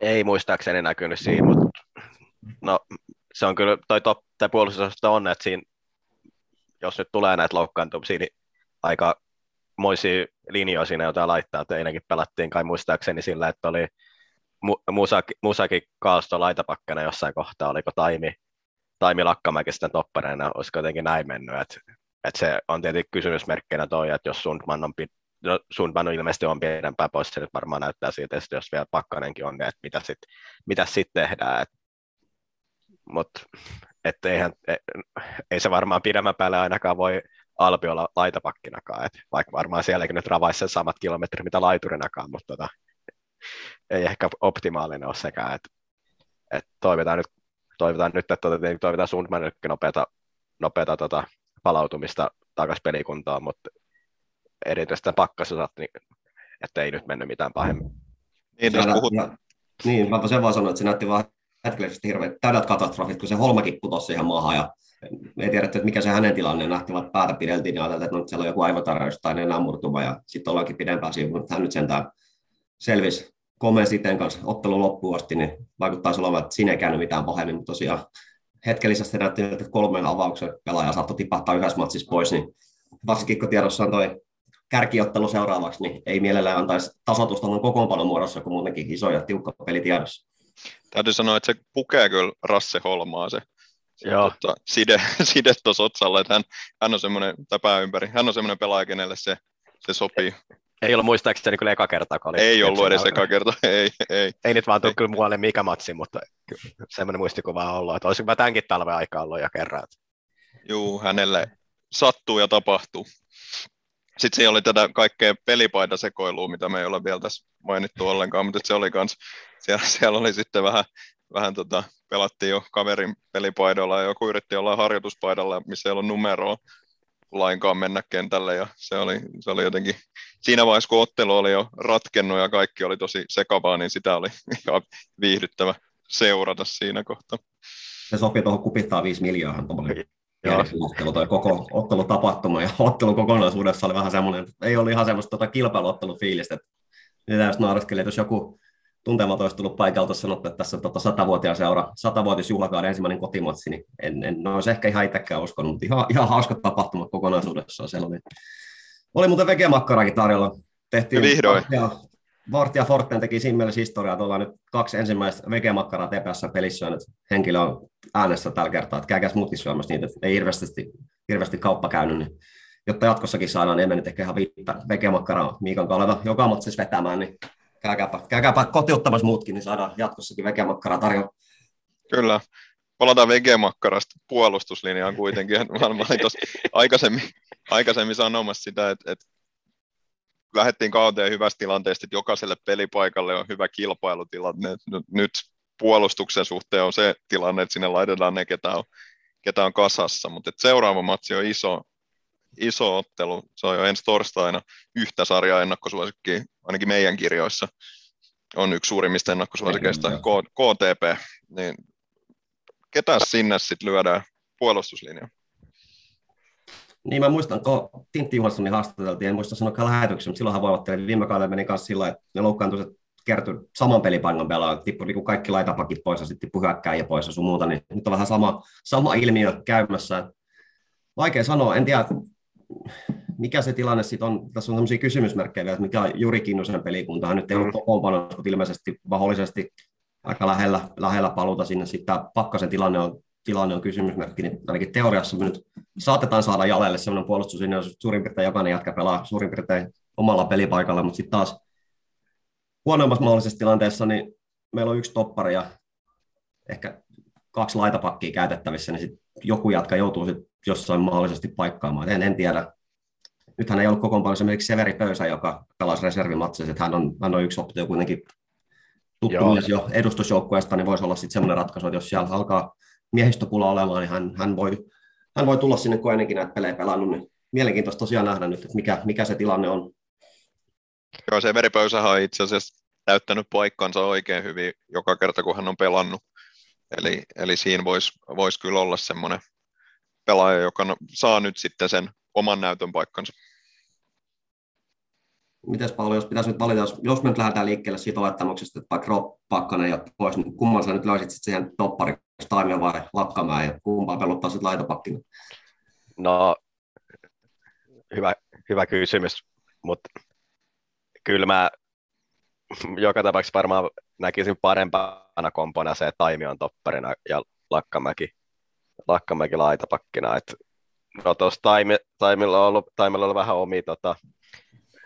Ei muistaakseni näkynyt siinä, mutta no, se on kyllä, toi, top, toi puolustus on, että siinä, jos nyt tulee näitä loukkaantumisia, niin aika moisia linjoja siinä jotain laittaa, että ennenkin pelattiin kai muistaakseni sillä, että oli Musaki, Musaki Kaalsto laitapakkana jossain kohtaa, oliko Taimi, Taimi Lakkamäki sitten toppareina, olisiko jotenkin näin mennyt, että, että se on tietenkin kysymysmerkkinä toi, että jos Sundman on, no Sundman ilmeisesti on pidempään pois, se nyt varmaan näyttää siltä, että jos vielä Pakkanenkin on, niin että mitä sitten mitä sit tehdään, että mutta että eihän, ei, ei se varmaan pidemmän päälle ainakaan voi Alpi olla laitapakkinakaan, et vaikka varmaan sielläkin nyt ravaisi sen samat kilometrit mitä laiturinakaan, mutta tota, ei ehkä optimaalinen ole sekään, että et toivotaan nyt, toivotaan nyt, että tota, toivotaan Sundmanillekin nopeata, nopeata tota, palautumista takaisin pelikuntaan, mutta erityisesti pakkasosat, niin että ei nyt mennyt mitään pahemmin. Niin, jos puhut... Ja, niin, mä sen vaan sanoa, että se näytti vaan hetkellisesti hirveän täydet katastrofit, kun se holmakin putosi ihan maahan ja ei tiedetty, että mikä se hänen tilanne nähtiin, vaan päätä pideltiin ja ajateltiin, että no, siellä on joku aivotarjaus tai nenän murtuma ja sitten ollaankin pidempään siinä, mutta hän nyt sentään selvisi komeen siten kanssa ottelu loppuun asti, niin vaikuttaa olevan, että siinä ei käynyt mitään pahemmin, mutta tosiaan hetkellisesti näytti, että kolmen avauksen pelaaja saattoi tipahtaa yhdessä matsissa pois, niin varsinkin kun tiedossa on toi kärkiottelu seuraavaksi, niin ei mielellään antaisi tasotusta noin kokoonpanon muodossa, kun muutenkin iso ja tiukka peli tiedossa. Täytyy sanoa, että se pukee kyllä Rasse Holmaa se, se Joo. Tota, side, side tuossa otsalla, että hän, hän on semmoinen, tai ympäri, hän on semmoinen pelaaja, kenelle se, se sopii. Ei ollut muistaakseni kyllä eka kerta, kun oli Ei ollut edes eka kerta, ei, ei. Ei nyt vaan tule kyllä muualle mikä matsi, mutta semmoinen muistikuva on ollut, että olisinko mä tämänkin talven aikaa ollut jo kerran. Juu, hänelle sattuu ja tapahtuu. Sitten siellä oli tätä kaikkea pelipaitasekoilua, mitä me ei ole vielä tässä mainittu ollenkaan, mutta se oli kans, siellä, siellä oli sitten vähän, vähän tota, pelattiin jo kaverin pelipaidolla ja joku yritti olla harjoituspaidalla, missä ei ollut numeroa lainkaan mennä kentälle ja se oli, se oli jotenkin, siinä vaiheessa kun ottelu oli jo ratkennut ja kaikki oli tosi sekavaa, niin sitä oli ihan viihdyttävä seurata siinä kohtaa. Se sopii tuohon kupittaa 5 miljoonaa tuommoinen ottelu, toi koko ottelutapahtuma ja ottelu kokonaisuudessa oli vähän semmoinen, ei ollut ihan semmoista tota kilpailuottelufiilistä, että mitä jos nauraskelin, että jos joku tuntematon olisi tullut paikalta sanottu, että tässä on tota satavuotiaan seura, satavuotisjuhlakauden ensimmäinen kotimatsi, niin en, en olisi ehkä ihan itsekään uskonut, mutta ihan, ihan hauska tapahtuma kokonaisuudessaan siellä oli. Oli muuten vegemakkarakin tarjolla. Tehtiin Vihdoin. Ja Vart ja Forten teki siinä mielessä historiaa, tuolla nyt kaksi ensimmäistä vegemakkaraa tepässä pelissä nyt henkilö on äänessä tällä kertaa, että käykääs muutkin syömässä niitä, että ei hirveästi, hirveästi kauppa käynyt, niin jotta jatkossakin saadaan niin ehkä ihan viittä vegemakkaraa Miikan kaleta joka matsissa vetämään, niin käykääpä, käykääpä kotiuttamassa muutkin, niin saadaan jatkossakin vegemakkaraa tarjolla. Kyllä. Palataan vegemakkarasta puolustuslinjaan kuitenkin. Mä olin tuossa aikaisemmin, aikaisemmin sanomassa sitä, että, että lähdettiin kauteen hyvästä tilanteesta, että jokaiselle pelipaikalle on hyvä kilpailutilanne. Nyt puolustuksen suhteen on se tilanne, että sinne laitetaan ne, ketä on, ketä on kasassa, mutta seuraava matsi on iso, iso ottelu. Se on jo ensi torstaina yhtä sarjaa ennakkosuosikkiä, ainakin meidän kirjoissa on yksi suurimmista ennakkosuosikeista, KTP. Niin ketä sinne sitten lyödään puolustuslinjaan? Niin mä muistan, kun Tintti Juhanssonin haastateltiin, en muista sanoa lähetyksen, mutta silloinhan voivattelin, viime kaudella meni kanssa sillä että ne loukkaantuiset kertyi saman pelipaikan pelaa, tippui niin kaikki laitapakit pois ja sitten tippui hyökkääjä pois ja sun muuta, niin nyt on vähän sama, sama ilmiö käymässä. Vaikea sanoa, en tiedä, mikä se tilanne sitten on, tässä on sellaisia kysymysmerkkejä vielä, että mikä on Juri Kinnusen pelikunta, hän nyt ei ollut mm. kokoonpanossa, mutta ilmeisesti mahdollisesti aika lähellä, lähellä paluuta sinne, sitten tämä Pakkasen tilanne on tilanne on kysymysmerkki, niin ainakin teoriassa me nyt saatetaan saada jälelle sellainen puolustus, jos suurin piirtein jokainen jatka pelaa suurin piirtein omalla pelipaikalla, mutta sitten taas huonoimmassa mahdollisessa tilanteessa, niin meillä on yksi toppari ja ehkä kaksi laitapakkia käytettävissä, niin sit joku jatka joutuu sit jossain mahdollisesti paikkaamaan. En, en tiedä. Nythän ei ollut kokoonpanossa esimerkiksi Severi Pöysä, joka pelasi reservimatseissa, että hän on, hän on yksi optio kuitenkin tuttu Joo. mies jo edustusjoukkueesta, niin voisi olla sitten semmoinen ratkaisu, että jos siellä alkaa miehistöpula olemaan, niin hän, hän, voi, hän voi tulla sinne, kun ennenkin näitä pelejä pelannut, niin mielenkiintoista tosiaan nähdä nyt, että mikä, mikä se tilanne on. Joo, se veripöysähän on itse asiassa täyttänyt paikkansa oikein hyvin joka kerta, kun hän on pelannut. Eli, eli siinä voisi vois kyllä olla semmoinen pelaaja, joka no- saa nyt sitten sen oman näytön paikkansa. Mites paljon, jos pitäisi nyt valita, jos, jos me nyt lähdetään liikkeelle siitä olettamuksesta, että vaikka Rob ja pois, niin kumman sä nyt löysit sitten siihen toppariksi, Taimio vai Lakkamäen, ja kumpaa peluttaa sitten laitopakkina? No, hyvä, hyvä kysymys, mutta kyllä mä joka tapauksessa varmaan näkisin parempana kompona se, että Taimi on topparina ja Lakkamäki, Lakkamäki laitapakkina. Et, no tuossa Taimi, Taimilla on ollut, Taimilla on ollut vähän omia tota,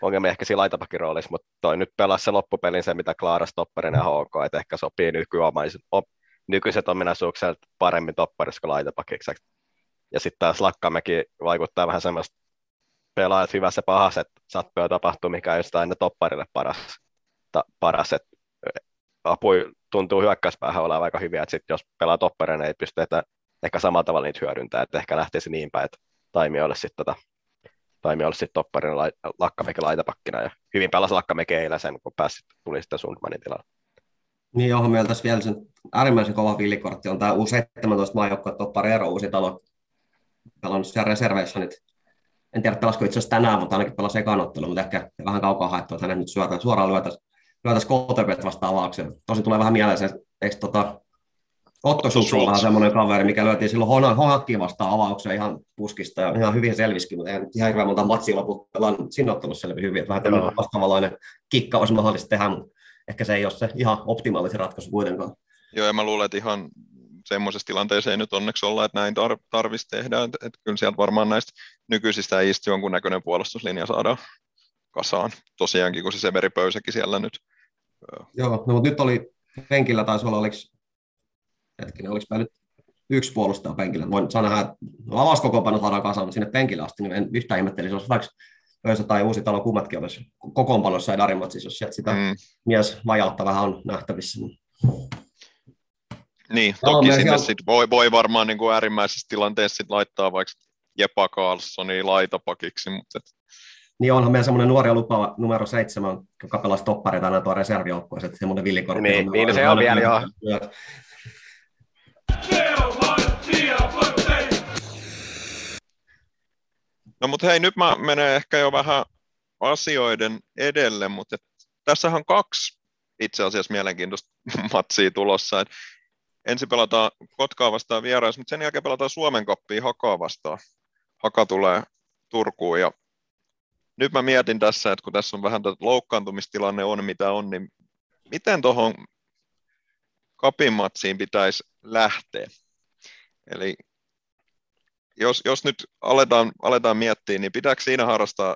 ongelmia ehkä siinä laitapakkiroolissa, mutta toi nyt pelasi se loppupelin se, mitä Klaara topparina ja HK, että ehkä sopii nykyomaiset, op, nykyiset ominaisuukset paremmin topparissa kuin laitapakiksi. Ja sitten taas Lakkamäki vaikuttaa vähän semmoista pelaajat hyvässä pahassa, että sattuu tapahtuu, mikä on aina topparille paras. Ta, paras että apui tuntuu hyökkäyspäähän olevan aika hyviä, että sit jos pelaa topparina, ei pysty että ehkä samalla tavalla niitä hyödyntää, että ehkä lähtisi niin päin, että Taimi olisi sitten tota, Taimi olisi sitten topparina lai, Lakkamäki laitapakkina ja hyvin pelasi Lakkamäki eilen sen, kun pääsi, tuli sitten Sundmanin tilalle. Niin johon meillä tässä vielä sen äärimmäisen kova villikortti on tämä U17 maajoukkue toppari Eero uusi talo. Pelannut siellä reserveissä nyt. En tiedä, pelasiko itse asiassa tänään, mutta ainakin pelasi ekanottelu, mutta ehkä vähän kaukaa haettu, että hänet nyt suoraan, suoraan lyötäisiin lyötäisi KTP vastaan avaukseen. Tosi tulee vähän mieleen se, eikö tota, Otto Schultz on semmoinen kaveri, mikä lyötiin silloin Honakkiin vastaan avaukseen ihan puskista ja ihan hyvin selviskin, mutta ei ihan hirveän monta matsia lopulta siinä ottelussa selvi hyvin. Että vähän tämmöinen vastaavanlainen kikka olisi mahdollista tehdä, mutta ehkä se ei ole se ihan optimaalisin ratkaisu kuitenkaan. Joo, ja mä luulen, että ihan semmoisessa tilanteessa ei nyt onneksi olla, että näin tar- tarvitsisi tehdä, että, että kyllä sieltä varmaan näistä nykyisistä äijistä jonkunnäköinen puolustuslinja saadaan kasaan. Tosiaankin, kun se Severi Pöysäkin siellä nyt. Joo, no, mutta nyt oli penkillä, taisi olla, oliko, hetkinen, oliko nyt yksi puolustaja penkillä. Voin sanoa, että no, avauskokoonpano saadaan kasaan, mutta sinne penkillä asti, niin en yhtään ihmettelisi, jos vaikka Pöysä tai Uusi talo kummatkin olisi kokoonpanossa ja Darimatsissa, jos sieltä sitä mm. mies vajautta vähän on nähtävissä. Niin, toki no, sinne siellä... sit voi, voi varmaan niin kuin äärimmäisessä tilanteessa sit laittaa vaikka Jepa Karlssonia laitapakiksi, mutta et... Niin onhan meillä semmoinen nuori lupa numero seitsemän, joka pelasi toppareita aina tuo reservijoukkueessa, että semmoinen villikortti. Niin, niin se on vielä joo. No mutta hei, nyt mä menen ehkä jo vähän asioiden edelle, mutta et, tässähän on kaksi itse asiassa mielenkiintoista matsia tulossa. Et ensin pelataan Kotkaa vastaan vierais, mutta sen jälkeen pelataan Suomen kappia Hakaa vastaan. Haka tulee Turkuun ja nyt mä mietin tässä, että kun tässä on vähän tätä loukkaantumistilanne on mitä on, niin miten tuohon kapin matsiin pitäisi lähteä? Eli jos, jos nyt aletaan, aletaan miettiä, niin pitääkö siinä harrastaa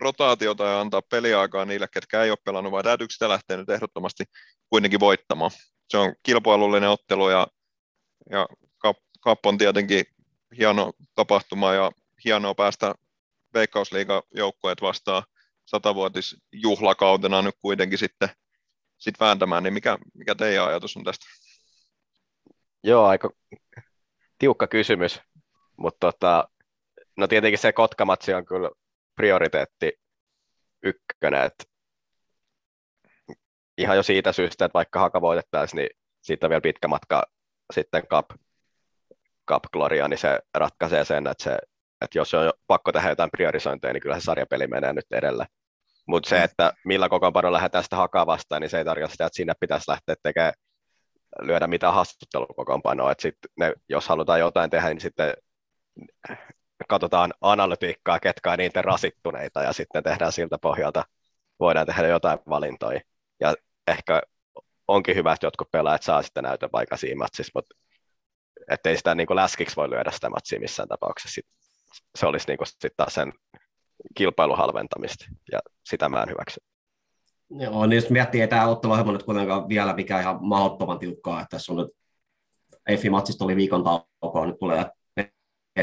rotaatiota ja antaa peliaikaa niille, ketkä ei ole pelannut, vai täytyykö sitä lähteä nyt ehdottomasti kuitenkin voittamaan? Se on kilpailullinen ottelu ja, ja kap, kap on tietenkin hieno tapahtuma ja hienoa päästä Veikkausliiga-joukkueet vastaan satavuotisjuhlakautena nyt kuitenkin sitten sit vääntämään, niin mikä, mikä teidän ajatus on tästä? Joo, aika tiukka kysymys, mutta tota, no tietenkin se Kotkamatsi on kyllä prioriteetti ykkönen, että ihan jo siitä syystä, että vaikka Haka voitettaisiin, niin siitä on vielä pitkä matka sitten Cup, Cup Gloria, niin se ratkaisee sen, että, se, että jos on pakko tehdä jotain priorisointeja, niin kyllä se sarjapeli menee nyt edelle. Mutta se, että millä kokoonpano lähdetään sitä hakaa vastaan, niin se ei tarkoita sitä, että sinne pitäisi lähteä tekemään lyödä mitään haastattelukokoonpanoa. Että sit jos halutaan jotain tehdä, niin sitten katsotaan analytiikkaa, ketkä on niitä rasittuneita, ja sitten tehdään siltä pohjalta, voidaan tehdä jotain valintoja. Ja ehkä onkin hyvä, että jotkut pelaajat saa sitten näytöpaikan siinä matsissa, mutta ettei sitä niin läskiksi voi lyödä sitä matsia missään tapauksessa. Se olisi niin kuin sitten taas sen kilpailuhalventamista, ja sitä mä en hyväksy. Joo, niin jos miettii, että tämä otteluohjelma nyt kuitenkaan vielä mikä ihan mahdottoman tiukkaa, että tässä on nyt EFI-matsista oli viikon taukoa, nyt tulee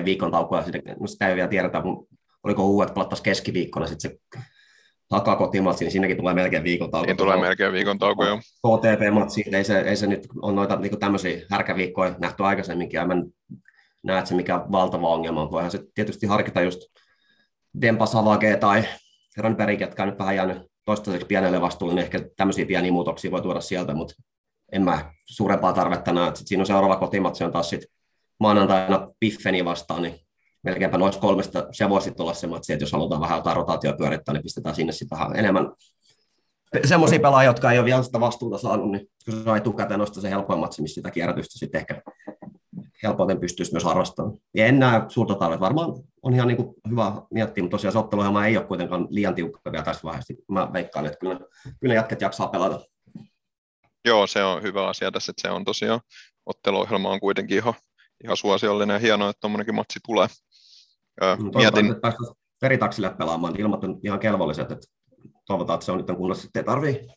viikon taukoa, ja sitä, no sitä ei vielä tiedetä, oliko uudet pelattaisiin keskiviikkona, sitten se takaa kotimatsi, niin siinäkin tulee melkein viikon tauko. Niin tulee melkein viikon tauko, joo. KTP-matsi, ei se, ei se nyt on noita niin tämmöisiä härkäviikkoja nähty aikaisemminkin, ja mä näe, että se mikä valtava ongelma on. Voihan se tietysti harkita just Dempa Savage tai Rönberg, jotka on nyt vähän jäänyt toistaiseksi pienelle vastuulle, niin ehkä tämmöisiä pieniä muutoksia voi tuoda sieltä, mutta en mä suurempaa tarvetta näe. Sitten siinä on seuraava kotimatsi on taas sitten maanantaina Piffeni vastaan, niin melkeinpä noista kolmesta se voisi olla se matsi, että jos halutaan vähän jotain rotaatio pyörittää, niin pistetään sinne sitten vähän enemmän semmoisia pelaajia, jotka ei ole vielä sitä vastuuta saanut, niin kun on etukäteen nostaa se helpoin matsi, missä sitä kierrätystä sitten ehkä helpoiten pystyisi myös harrastamaan. Ja en näe suurta tarvetta. Varmaan on ihan niin kuin hyvä miettiä, mutta tosiaan se otteluohjelma ei ole kuitenkaan liian tiukka vielä tässä vaiheessa. Mä veikkaan, että kyllä, kyllä jatket jaksaa pelata. Joo, se on hyvä asia tässä, että se on tosiaan, otteluohjelma on kuitenkin ihan, ihan suosiollinen ja hienoa, että tuommoinenkin matsi tulee. Öö, mietin... että veritaksille pelaamaan, niin ilmat on ihan kelvolliset, että toivotaan, että se on nyt kunnossa, että ei tarvii,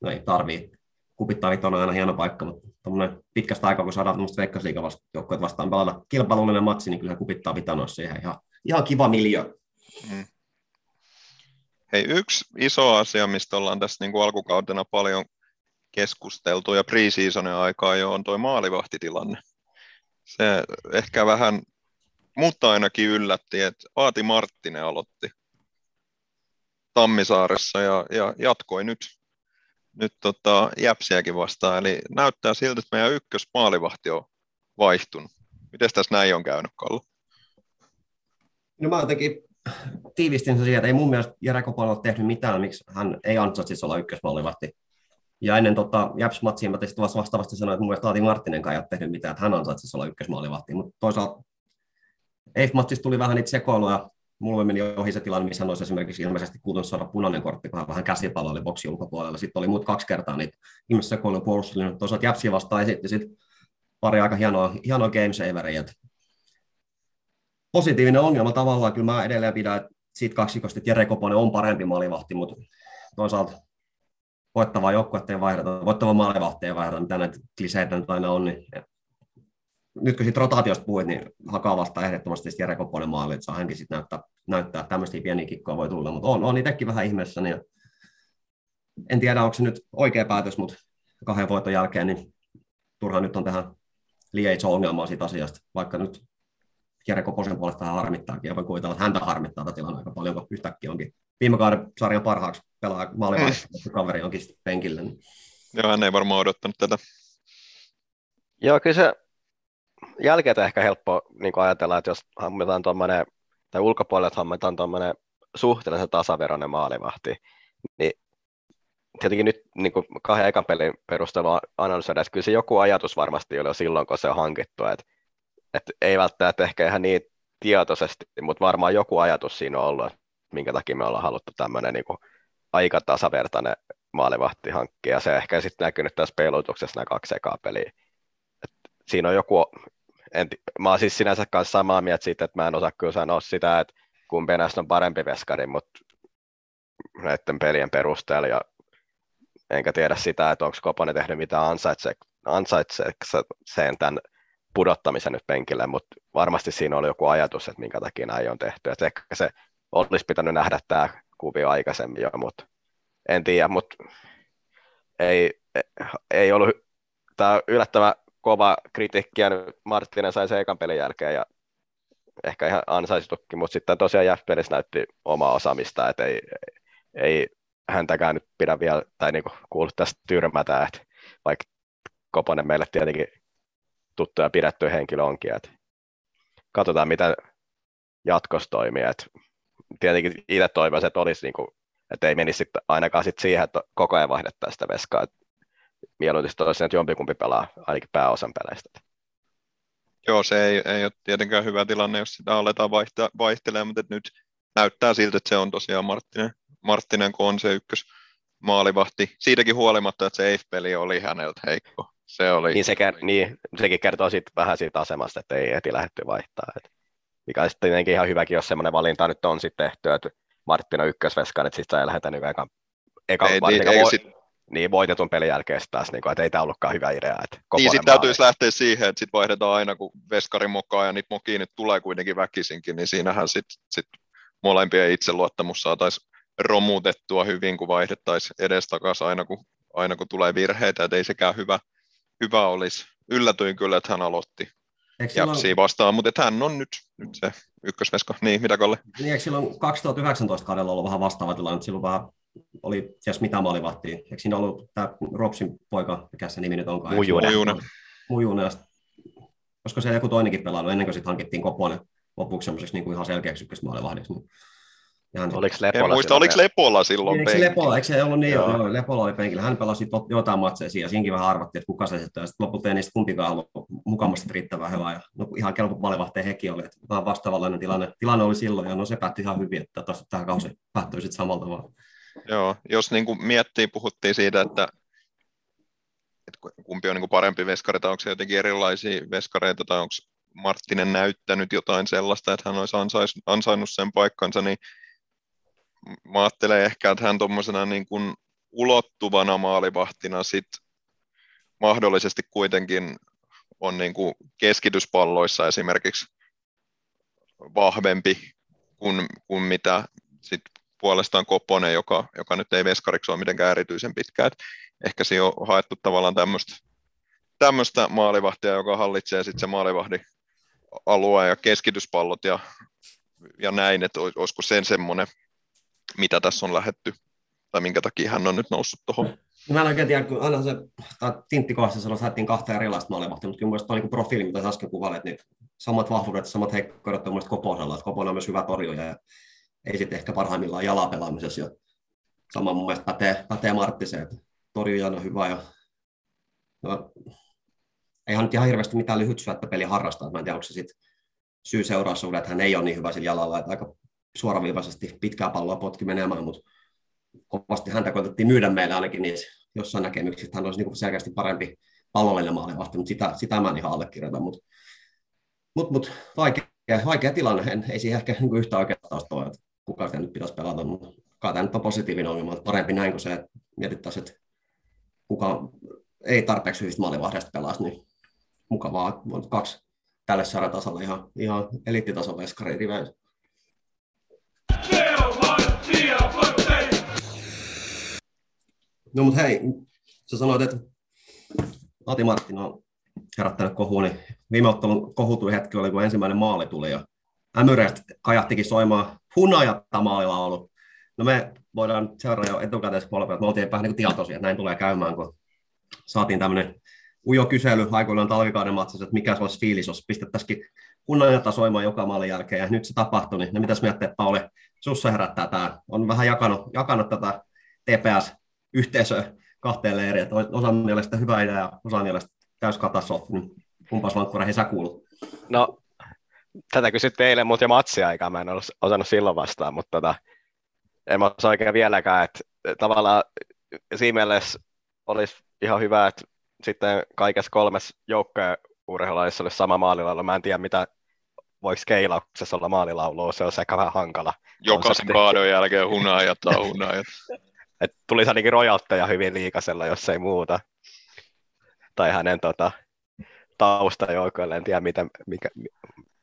no ei tarvii, kupittaa on aina hieno paikka, mutta pitkästä aikaa, kun saadaan tämmöistä veikkasliikajoukkoja vastaan pelata kilpailullinen matsi, niin kyllä kupittaa vitanoa siihen ihan, ihan kiva miljö. Mm. Hei, yksi iso asia, mistä ollaan tässä niin kuin alkukautena paljon keskusteltu ja pre-seasonin aikaa jo on tuo maalivahtitilanne. Se ehkä vähän, mutta ainakin yllätti, että Aati Marttinen aloitti Tammisaaressa ja, ja jatkoi nyt nyt tota, Jäpsiäkin vastaan, eli näyttää siltä, että meidän ykkösmaalivahti on vaihtunut. Miten tässä näin on käynyt, Kalle? No mä jotenkin tiivistin sen siihen, että ei mun mielestä Jere Koponen ole tehnyt mitään, miksi hän ei ansaitsisi olla ykkösmaalivahti. Ja ennen tota, Japs-matsia mä tietysti vastaavasti sanoin, että mun mielestä Aati Marttinen ei ole tehnyt mitään, että hän ansaitsisi olla ykkösmaalivahti. Mutta toisaalta EIF-matsissa tuli vähän niitä sekoiluja, mulla meni ohi se tilanne, missä hän olisi esimerkiksi ilmeisesti kuutunut saada punainen kortti, kun hän vähän käsipallo oli boksi ulkopuolella. Sitten oli muut kaksi kertaa niitä ihmisiä sekoilun puolustelijoita. Toisaalta Jäpsiä vastaan esitti sitten pari aika hienoa, hienoa game saveria. Positiivinen ongelma tavallaan, kyllä mä edelleen pidän siitä kaksikosta, että Jere Koponen on parempi maalivahti, mutta toisaalta voittavaa joukkuetta ei vaihdeta, voittava maalivahti ei vaihdeta, mitä näitä kliseitä nyt aina on, niin nyt kun siitä rotaatiosta puhuit, niin hakaa vasta ehdottomasti Jere Koponen maali, että saa hänkin sitten näyttää, näyttää tämmöisiä pieniä kikkoja voi tulla, mutta on, on itsekin vähän ihmeessä, niin en tiedä, onko se nyt oikea päätös, mutta kahden voiton jälkeen, niin turha nyt on tähän liian iso ongelmaa siitä asiasta, vaikka nyt Jere Koposen puolesta hän harmittaakin, ja voi kuvitella, että häntä harmittaa tätä tilanne aika paljon, kun yhtäkkiä onkin viime kauden sarjan parhaaksi pelaa maalivaiheessa, mm. kaveri onkin penkillä. Niin. Joo, hän ei varmaan odottanut tätä. Joo, kyllä se jälkeen ehkä helppo niin ajatella, että jos hammetaan tuommoinen, tai ulkopuolelle hammetaan tuommoinen suhteellisen tasaveroinen maalivahti, niin tietenkin nyt niin kuin kahden ekan pelin perusteella analysoida, että kyllä se joku ajatus varmasti oli jo silloin, kun se on hankittu, että, että ei välttämättä ehkä ihan niin tietoisesti, mutta varmaan joku ajatus siinä on ollut, minkä takia me ollaan haluttu tämmöinen niin kuin aika tasavertainen maalivahti hankkia, se ehkä sitten näkynyt tässä peilutuksessa nämä kaksi ekaa peliä. Et siinä on joku en, mä oon siis sinänsä kanssa samaa mieltä siitä, että mä en osaa kyllä sanoa sitä, että kumpi näistä on parempi veskari, mutta näiden pelien perusteella ja enkä tiedä sitä, että onko Koponen tehnyt mitään ansaitseeko sen tämän pudottamisen nyt penkille, mutta varmasti siinä oli joku ajatus, että minkä takia näin on tehty. Että ehkä se olisi pitänyt nähdä tämä kuvio aikaisemmin jo, mutta en tiedä, mutta ei, ei ollut, tämä yllättävän kova kritiikkiä nyt Marttinen sai se ekan pelin jälkeen ja ehkä ihan ansaisitukin, mutta sitten tosiaan Jäppelissä näytti omaa osaamista, että ei, ei häntäkään nyt pidä vielä, tai niinku kuulu tästä tyrmätä, että vaikka Koponen meille tietenkin tuttu ja pidetty henkilö onkin, että katsotaan mitä jatkossa toimii, että tietenkin itse toivoisin, että olisi niinku, että ei menisi sit ainakaan sit siihen, että koko ajan vaihdettaisiin sitä veskaa, että mieluiten toisen, että jompikumpi pelaa ainakin pääosan peleistä. Joo, se ei, ei ole tietenkään hyvä tilanne, jos sitä aletaan vaihtaa, vaihtelemaan, mutta nyt näyttää siltä, että se on tosiaan Marttinen, Marttinen kun on se ykkös maalivahti. Siitäkin huolimatta, että se EIF-peli oli häneltä heikko. Se oli... Niin, se, niin, sekin kertoo siitä, vähän siitä asemasta, että ei heti lähdetty vaihtaa. Et mikä on sitten tietenkin ihan hyväkin, jos semmoinen valinta nyt on sitten tehty, että Marttinen on ykkösveskan, että sitten ei lähdetä niin eka, eka ei, ei, ei, voi... sit, niin voitetun pelin jälkeen taas, niin kuin, että ei tämä ollutkaan hyvä idea. Että niin, sitten täytyisi lähteä siihen, että sitten vaihdetaan aina, kun veskari mokaa ja niitä mokia nyt tulee kuitenkin väkisinkin, niin siinähän sitten sit molempien itseluottamus saataisiin romutettua hyvin, kun vaihdettaisiin edestakaisin aina, kun, aina kun tulee virheitä, että ei sekään hyvä, hyvä olisi. Yllätyin kyllä, että hän aloitti. Japsia vastaan, mutta hän on nyt, nyt se ykkösveska. Niin, mitä Kalle? Niin, eikö silloin 2019 kaudella ollut vähän vastaava tilanne, silloin vähän oli ties mitä maalivahtia. Eikö siinä ollut tämä Ropsin poika, mikä se nimi nyt onkaan? Mujunen. Mujunen. Mujunen. Olisiko se joku toinenkin pelannut ennen kuin sitten hankittiin Koponen lopuksi semmoiseksi niin kuin ihan selkeäksi ykkösmaalivahdiksi. Niin Ihan oliko Lepola, en muista, oliko Lepola silloin eikö penkillä? Lepola, eikö se ollut niin, joo. joo. Lepola oli penkillä. Hän pelasi tot, jotain matseja ja siinäkin vähän arvattiin, että kuka se sitten, ja sitten lopulta ei niistä kumpikaan ollut mukamasti riittävän hyvä, ja no, ihan kelpo maalivahteen hekin oli, että vähän vastaavanlainen tilanne, tilanne oli silloin, ja no se päättyi ihan hyvin, että tosta tähän kausi päättyi sitten samalla tavalla. Joo, jos niin kuin miettii, puhuttiin siitä, että, että kumpi on niin kuin parempi veskari, tai onko se jotenkin erilaisia veskareita, tai onko Marttinen näyttänyt jotain sellaista, että hän olisi ansainnut sen paikkansa, niin mä ajattelen ehkä, että hän tuommoisena niin kuin ulottuvana maalivahtina sit mahdollisesti kuitenkin on niin kuin keskityspalloissa esimerkiksi vahvempi kuin, kuin mitä sit puolestaan Koponen, joka, joka nyt ei veskariksi ole mitenkään erityisen pitkä. Et ehkä siinä on haettu tavallaan tämmöistä maalivahtia, joka hallitsee sitten se maalivahdin alue ja keskityspallot ja, ja näin, että olisiko sen semmoinen mitä tässä on lähetty, tai minkä takia hän on nyt noussut tuohon. Mä en oikein tiedä, kun aina se, Tintti kohdassa sanoi, että haettiin kahta erilaista maalivahtia, mutta kyllä mun tuo niin profiili, mitä sä äsken kuvailet, niin samat vahvuudet, samat heikkoudet on mielestäni Koposella, että Koponen on myös hyvä torjuja ja ei sitten ehkä parhaimmillaan jalapelaamisessa. Ja sama mun mielestä pätee, pätee Marttiseen, että on hyvä ja no, eihän nyt ihan hirveästi mitään lyhyt peli harrastaa. Mä en tiedä, onko se sitten syy seuraussuhde, että hän ei ole niin hyvä sillä jalalla, että aika suoraviivaisesti pitkää palloa potki menemään, mutta kovasti häntä koetettiin myydä meille ainakin niissä jossain näkemyksissä, että hän olisi niin selkeästi parempi pallollinen maalivahti, mutta sitä, sitä mä en ihan allekirjoita. Mutta mut, mut, vaikea, vaikea tilanne, en, ei siihen ehkä niin yhtä oikeastaan ole, kuka sitä nyt pitäisi pelata, mutta kai tämä nyt on positiivinen ongelma, parempi näin kuin se, että mietittäisiin, että kuka ei tarpeeksi hyvistä maalivahdeista pelasi, niin mukavaa, on kaksi tälle sarjatasolle ihan, ihan eliittitason veskarin riveissä. No mutta hei, sä sanoit, että Ati Martin on herättänyt kohua, niin viime ottelun kohutui hetki oli, kun ensimmäinen maali tuli ja Ämyrestä kajattikin soimaan. Hunajatta maalilla ollut. No me voidaan seurata jo etukäteen polvea, että me oltiin vähän niin tietoisia, että näin tulee käymään, kun saatiin tämmöinen ujo kysely aikoinaan talvikauden matsassa, että mikä se olisi fiilis, jos pistettäisikin hunajatta soimaan joka maalin jälkeen, ja nyt se tapahtui, niin no mitäs miettii, Pauli, sussa herättää tämä, on vähän jakanut, jakanut tätä TPS-yhteisöä kahteen leiriin, että osa mielestä hyvä idea ja osa mielestä täys niin kumpas vankkurahi sä kuulut? No, tätä kysyt teille, mutta jo matsia mä en ole osannut silloin vastaan, mutta tota, en mä osaa oikein vieläkään, että tavallaan siinä mielessä olisi ihan hyvä, että sitten kaikessa kolmessa joukkojen urheilulajissa olisi sama maalilaulu. Mä en tiedä, mitä voiko keilauksessa olla maalilaulu, se on ehkä vähän hankala. Jokaisen kaadon jälkeen hunajat tai hunajat. Et tulisi ainakin rojaltteja hyvin liikasella, jos ei muuta. Tai hänen tota, taustajoukoille, en tiedä mitä, mikä,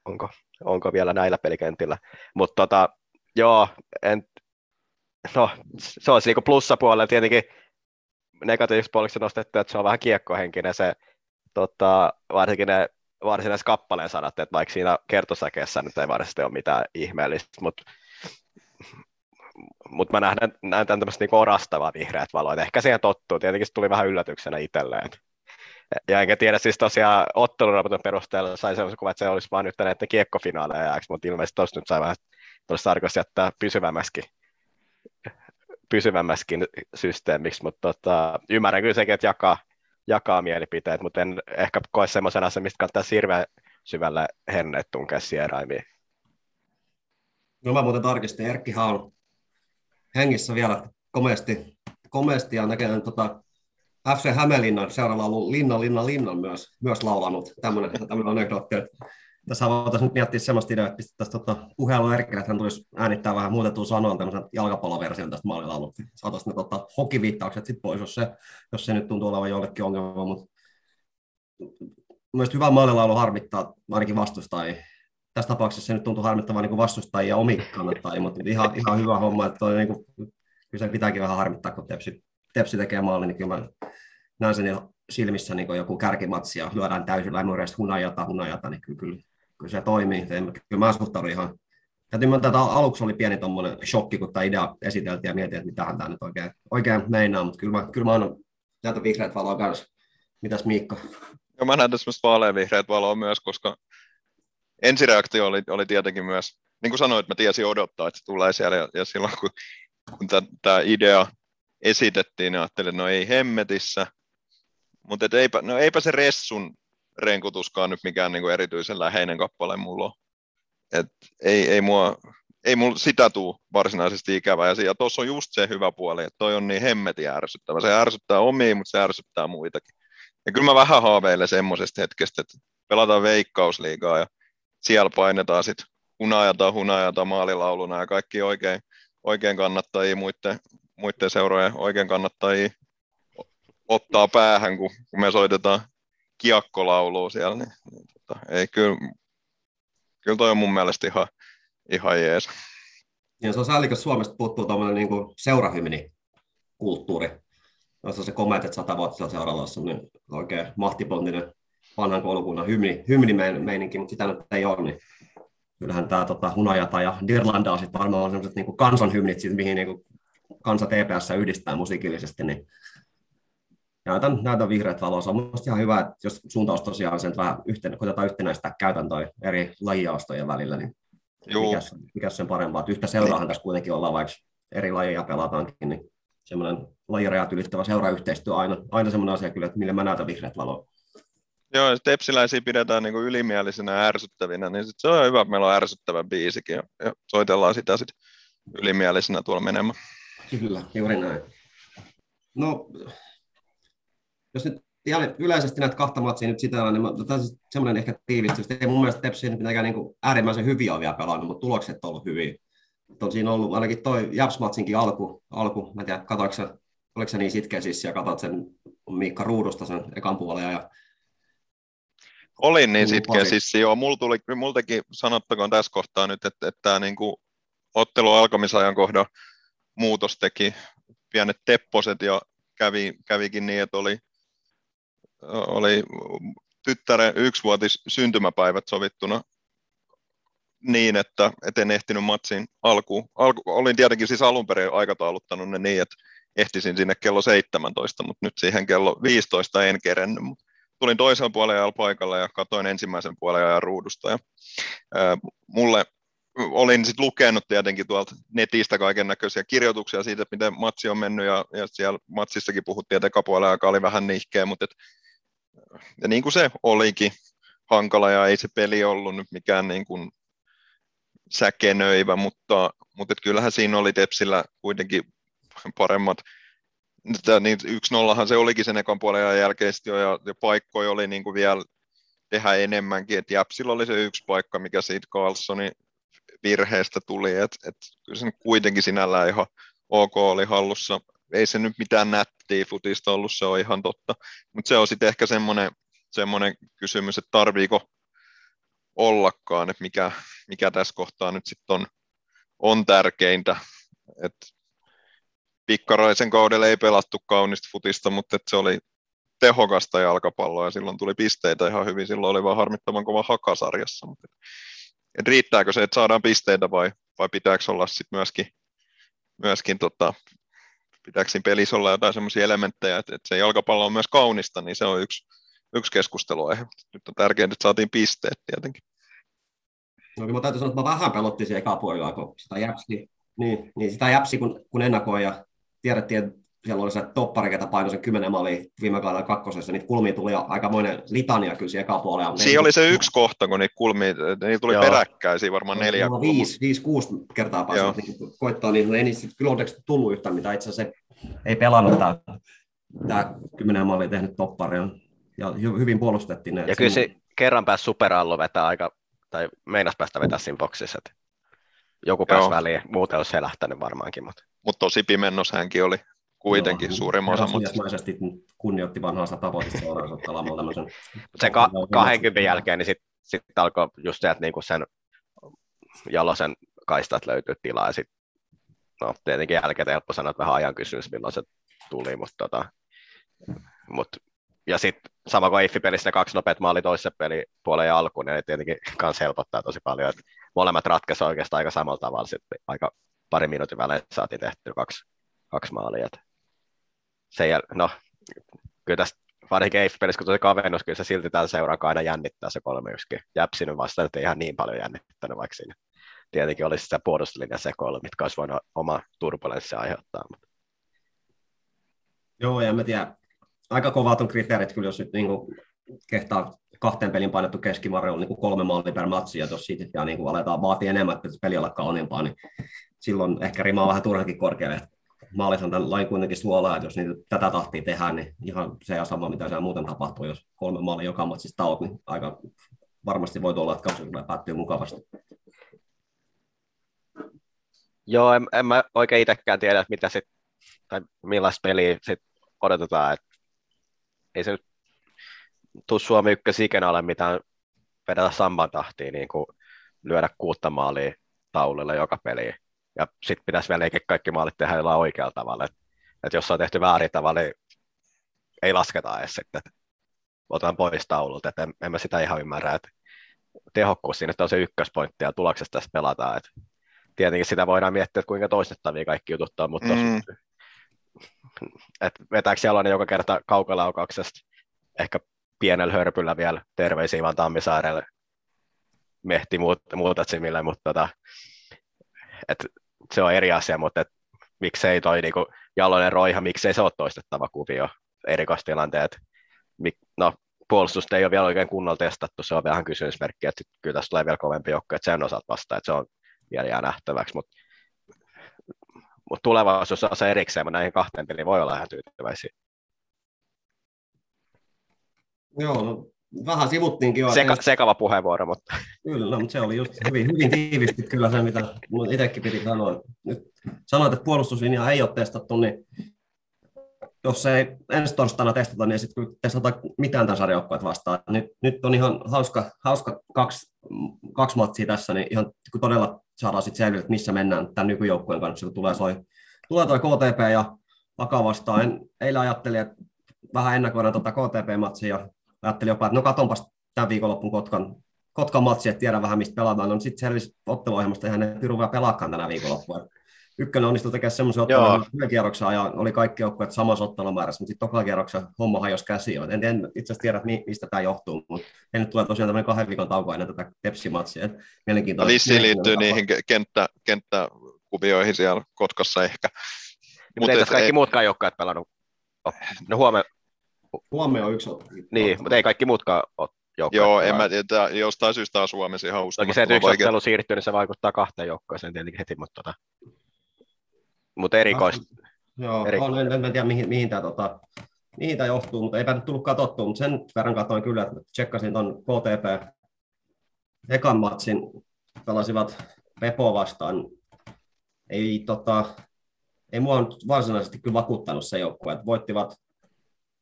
onko, onko vielä näillä pelikentillä. Mutta tota, joo, en, no, se olisi niinku plussapuolella tietenkin negatiivisessa puolella nostettu, että se on vähän kiekkohenkinen se, tota, varsinkin ne varsinaiset kappaleen sanat, että vaikka siinä kertosäkeessä nyt ei varsinaisesti ole mitään ihmeellistä, mutta mutta mä näen, näen tämän tämmöistä niin orastavaa vihreät valoa, ehkä siihen tottuu, tietenkin se tuli vähän yllätyksenä itselleen. Ja enkä tiedä siis tosiaan otteluraportin perusteella sai sellaisen kuvan, että se olisi vaan nyt näiden kiekkofinaaleja, mutta ilmeisesti tuossa nyt sai vähän tuossa tarkoitus jättää pysyvämmäskin pysyvämmäskin systeemiksi, mutta tota, ymmärrän kyllä sekin, että jakaa, jakaa mielipiteet, mutta en ehkä koe semmoisen asian, mistä kannattaa hirveän syvälle hennet tunkea sieraimiin. No mä muuten tarkistin, Erkki on hengissä vielä komeasti, komeasti ja näkee tota, FC Hämeenlinnan seuraava ollut Linna, Linna, Linna myös, myös laulanut. Tämmöinen, tämmöinen anekdootti, tässä voitaisiin nyt miettiä semmoista ideaa, että pistettäisiin tota puhelu Erkille, että hän tulisi äänittää vähän muutettua sanoa tämmöisen jalkapalloversion tästä maalilaulusta. Saataisiin ne tota, hokiviittaukset sitten pois, jos se, jos se nyt tuntuu olevan jollekin ongelma, mutta mielestäni hyvä maalilaulu harmittaa ainakin vastustajia. Tässä tapauksessa se nyt tuntuu harmittavan niin vastustajia ja omia kannattajia, mutta ihan, ihan hyvä homma, että toi, niin kuin, kyllä se pitääkin vähän harmittaa, kun Tepsi, Tepsi tekee maali, niin kyllä mä näen sen silmissä niin joku kärkimatsi ja lyödään täysillä nuoreista hunajata, hunajata, niin kyllä, kyllä, kyllä se toimii. Kyllä mä suhtaudun ihan Täytyy myöntää, että aluksi oli pieni tuommoinen shokki, kun tämä idea esiteltiin ja mietin, että mitähän tämä nyt oikein, oikein meinaa, mutta kyllä mä, kyllä mä annan näitä vihreät valoa kanssa. Mitäs Miikka? Joo, mä näen tässä vaaleanvihreät valoa myös, koska ensireaktio oli, oli tietenkin myös, niin kuin sanoit, mä tiesin odottaa, että se tulee siellä, ja, ja silloin kun, kun tämä idea esitettiin, niin ajattelin, että no ei hemmetissä, mutta eipä, no eipä se Ressun renkutuskaan nyt mikään niin kuin erityisen läheinen kappale mulla ole. Et ei, ei, mua, ei mulla sitä tuu varsinaisesti ikävää. Ja tuossa on just se hyvä puoli, että toi on niin hemmetin ärsyttävä. Se ärsyttää omiin, mutta se ärsyttää muitakin. Ja kyllä mä vähän haaveilen semmoisesta hetkestä, että pelataan veikkausliigaa ja siellä painetaan sitten hunajata, hunajata maalilauluna ja kaikki oikein, oikein kannattajia, muiden, muiden seurojen oikein kannattajia ottaa päähän, kun, kun me soitetaan kiakkolaulua siellä, niin, niin tota, ei kyllä, kyllä toi on mun mielestä ihan, ihan jees. Ja se on sääli, jos Suomesta puuttuu tuommoinen niin seurahymini kulttuuri. Jos se komeet, että sata vuotta sillä seuralla on semmoinen oikein mahtipontinen vanhan koulukunnan hymni, hymnimeininki, mutta sitä nyt ei ole, niin kyllähän tämä tota, Hunajata ja Dirlandaa sitten varmaan sellaiset niin kansanhymnit, sit, mihin niin kansa TPS yhdistää musiikillisesti, niin näytän, näytän vihreät valoa. Se on mielestäni ihan hyvä, että jos suuntaus tosiaan sen, että vähän yhten, koitetaan yhtenäistä käytäntöä eri lajiaostojen välillä, niin mikä, mikä sen parempaa. Että yhtä seuraahan tässä kuitenkin ollaan, vaikka eri lajeja pelataankin, niin semmoinen lajirajat ylittävä seurayhteistyö on aina, aina semmoinen asia kyllä, että millä mä näytän vihreät valoa. Joo, jos tepsiläisiä pidetään niin ylimielisenä ja ärsyttävinä, niin sit se on hyvä, että meillä on ärsyttävä biisikin ja, ja soitellaan sitä sit ylimielisenä tuolla menemään. Kyllä, juuri näin. No, jos nyt ihan yleisesti näitä kahta matsia nyt sitä, niin tämä on semmoinen ehkä tiivistys. Ei mun mielestä Tepsi mitenkään niin äärimmäisen hyviä on vielä pelannut, mutta tulokset on ollut hyviä. On siinä ollut ainakin toi Japs-matsinkin alku, alku mä en tiedä, katoiko se, oliko se niin sitkeä siis, ja katsot sen Miikka Ruudusta sen ekan puolen, ja Olin niin sitkeä siis, joo, mulla tuli, multakin sanottakoon tässä kohtaa nyt, että, että tämä niin kuin ottelu alkamisajan kohdan muutos teki pienet tepposet ja kävi, kävikin niin, että oli oli tyttären yksivuotis syntymäpäivät sovittuna niin, että et en ehtinyt matsin alkuun. Alku, olin tietenkin siis alun perin aikatauluttanut ne niin, että ehtisin sinne kello 17, mutta nyt siihen kello 15 en kerennyt. Tulin toisen puolen ajan paikalle ja katsoin ensimmäisen puolen ajan ruudusta. Ja, ää, mulle olin sitten lukenut tietenkin tuolta netistä kaiken näköisiä kirjoituksia siitä, että miten matsi on mennyt, ja, ja siellä matsissakin puhuttiin, että ekapuolella aika oli vähän nihkeä, mutta et ja niin kuin se olikin hankala ja ei se peli ollut nyt mikään niin kuin säkenöivä, mutta, mutta et kyllähän siinä oli Tepsillä kuitenkin paremmat. Niin yksi nollahan se olikin sen ekan puolen jälkeen jo, ja, ja paikkoja oli niin kuin vielä tehdä enemmänkin. Et Japsilla oli se yksi paikka, mikä siitä Carlsonin virheestä tuli, että et kyllä se kuitenkin sinällään ihan ok oli hallussa ei se nyt mitään nättiä futista ollut, se on ihan totta. Mutta se on sitten ehkä semmoinen, semmoinen kysymys, että tarviiko ollakaan, että mikä, mikä tässä kohtaa nyt sitten on, on tärkeintä. Et Pikkaraisen kaudella ei pelattu kaunista futista, mutta se oli tehokasta jalkapalloa ja silloin tuli pisteitä ihan hyvin. Silloin oli vaan harmittavan kova hakasarjassa. Mutta et, et riittääkö se, että saadaan pisteitä vai, vai pitääkö olla sitten myöskin, myöskin tota, pitääkö siinä pelissä olla jotain sellaisia elementtejä, että, että se jalkapallo on myös kaunista, niin se on yksi, yksi keskusteluaihe. Nyt on tärkeää, että saatiin pisteet tietenkin. No mä täytyy sanoa, että mä vähän pelottiin se eka kun sitä jäpsi, niin, niin sitä jäpsi kun, kun ennakoi ja tiedettiin, että siellä oli se toppari, ketä painoi sen kymmenen maali viime kaudella kakkosessa, niitä kulmia tuli aikamoinen litania kyllä siihen ekapuolella. Siinä oli se yksi kohta, kun niitä kulmia, niitä tuli Joo. peräkkäisiä varmaan neljä. No, viisi, viisi, kuusi kertaa pääsivät niin koittaa, niin ei niistä kyllä onneksi tullut yhtään mitä itse asiassa ei pelannut tämä, tämä kymmenen maalia tehnyt toppari. Ja hyvin puolustettiin ne. Ja kyllä se kerran pääsi superallo vetää aika tai meinas päästä vetää siinä boksissa, että joku pääsi Joo. väliin, muuten olisi helähtänyt varmaankin, mutta Mutta tosi pimennos hänkin oli kuitenkin Joo, suurimman osan. Mutta kunnioitti vanhansa tavoitista seuraansa pelaamalla tämmöisen. sen ka- 20 jälkeen, niin sitten sit alkoi just se, että niinku sen jalosen kaistat löytyy tilaa, ja sitten no tietenkin jälkeen helppo sanoa, että vähän ajan kysymys, milloin se tuli, mutta tota, mut, ja sitten sama kuin Eiffipelissä ne kaksi nopeat maalit toisessa pelipuolen ja alkuun, niin ne tietenkin kans helpottaa tosi paljon, että molemmat ratkaisivat oikeastaan aika samalla tavalla, sitten aika pari minuutin välein saatiin tehty kaksi, kaksi maalia. Et Se no, kyllä tästä varsinkin Eiffipelissä, kun tuli kavennus, kyllä se silti tällä seuraa aina jännittää se 3 1 Jäpsinyt vasta, että ei ihan niin paljon jännittänyt, vaikka siinä tietenkin olisi sitä puolustuslinja sekoilu, mitkä olisi voinut oma turbulenssia aiheuttaa. Mutta Joo, ja mä tiedä, aika kovat on kriteerit kyllä, jos nyt niin kuin kehtaa kahteen pelin painettu keskivarjo on niin kuin kolme maalia per matsi, ja jos siitä niin kuin aletaan vaatia enemmän, että se peli olla kauniimpaa, niin silloin ehkä rima on vähän turhankin korkealle. Maalithan tämän lain kuitenkin suolaa, että jos niitä tätä tahtia tehdään, niin ihan se ja sama, mitä siellä muuten tapahtuu, jos kolme maalia joka matsista taot, niin aika varmasti voi olla, että kausi päättyy mukavasti. Joo, en, en mä oikein itsekään tiedä, että mitä sit, tai millaista peliä sit odotetaan. Et ei se nyt tuu Suomi ykkös ikinä ole mitään vedetä samban tahtiin, niin kuin lyödä kuutta maalia taululle joka peli. Ja sitten pitäisi vielä kaikki maalit tehdä jollain oikealla tavalla. Et, et jos se on tehty väärin tavalla, niin ei lasketa edes sitten. Et otetaan pois taululta. Et en, en mä sitä ihan ymmärrä. Et tehokkuus siinä että on se ykköspointti ja tuloksesta tässä pelataan. Et tietenkin sitä voidaan miettiä, että kuinka toistettavia kaikki jutut on, mutta Mm. mm. et vetääkö siellä joka kerta kaukolaukauksesta ehkä pienellä hörpyllä vielä terveisiä vaan Tammisaarelle mehti muut, muutatsimille, mutta tota, et se on eri asia, mutta et, miksei toi niinku jaloinen roiha, miksei se ole toistettava kuvio erikoistilanteet. No, puolustusta ei ole vielä oikein kunnolla testattu, se on vähän kysymysmerkki, että kyllä tästä tulee vielä kovempi joukko, että sen osalta vasta, että se on vielä jää nähtäväksi, mutta mut tulevaisuus on se erikseen, mutta näihin kahteen peliin voi olla ihan tyytyväisiä. Joo, vähän sivuttiinkin jo. Seka, sekava puheenvuoro, mutta Kyllä, no, mutta se oli just hyvin, hyvin tiivisti kyllä se, mitä itsekin piti sanoa. Nyt sanoit, että puolustuslinjaa ei ole testattu, niin jos ei ensi torstaina testata, niin sitten kyllä testata mitään tämän sarjoukkoet vastaan. Nyt, nyt on ihan hauska, hauska kaksi, kaksi matsia tässä, niin ihan kun todella saadaan sitten selville, että missä mennään tämän nykyjoukkueen kanssa, kun tulee, soi, tulee toi KTP ja Vaka vastaan. En, eilen ajattelin, että vähän ennakoidaan tuota KTP-matsia ja ajattelin jopa, että no katonpas tämän viikonloppun Kotkan, Kotkan matsi, että tiedän vähän mistä pelataan. No sitten selvisi otteluohjelmasta, eihän ne Piru vielä pelaakaan tänä viikonloppuna. Ykkönen onnistui tekemään semmoisen ottelun, että kierroksen ja oli kaikki joukkueet samassa ottelumäärässä, mutta sitten toka kierroksen homma hajosi käsi. En, en itse asiassa tiedä, mi- mistä tämä johtuu, mutta en nyt tulee tosiaan tämmöinen kahden viikon tauko ennen tätä Tepsi-matsia. Mielenkiintoista. Lissi liittyy niihin ke- kenttä, kenttäkuvioihin siellä Kotkassa ehkä. Mut ei tässä kaikki ei- muutkaan joukkueet pelannut. No huomenna, Huomio on yksi ottelu. niin, mutta ei kaikki muutkaan ole joukkueet Joo, en mä tiedä, jostain syystä on Suomessa ihan Toki se, että uskomattoman yksi vaikea. ottelu siirtyy, niin se vaikuttaa kahteen joukkueeseen tietenkin heti, mutta, tota, mutta erikoista. Joo, Eri- on, en, en tiedä mihin, mihin tämä tota, mihin tämä johtuu, mutta eipä nyt tullut katsottua, mutta sen verran katsoin kyllä, että tsekkasin tuon KTP ekan matsin, pelasivat Pepo vastaan. Ei, tota, ei mua nyt varsinaisesti kyllä vakuuttanut se joukkue, että voittivat,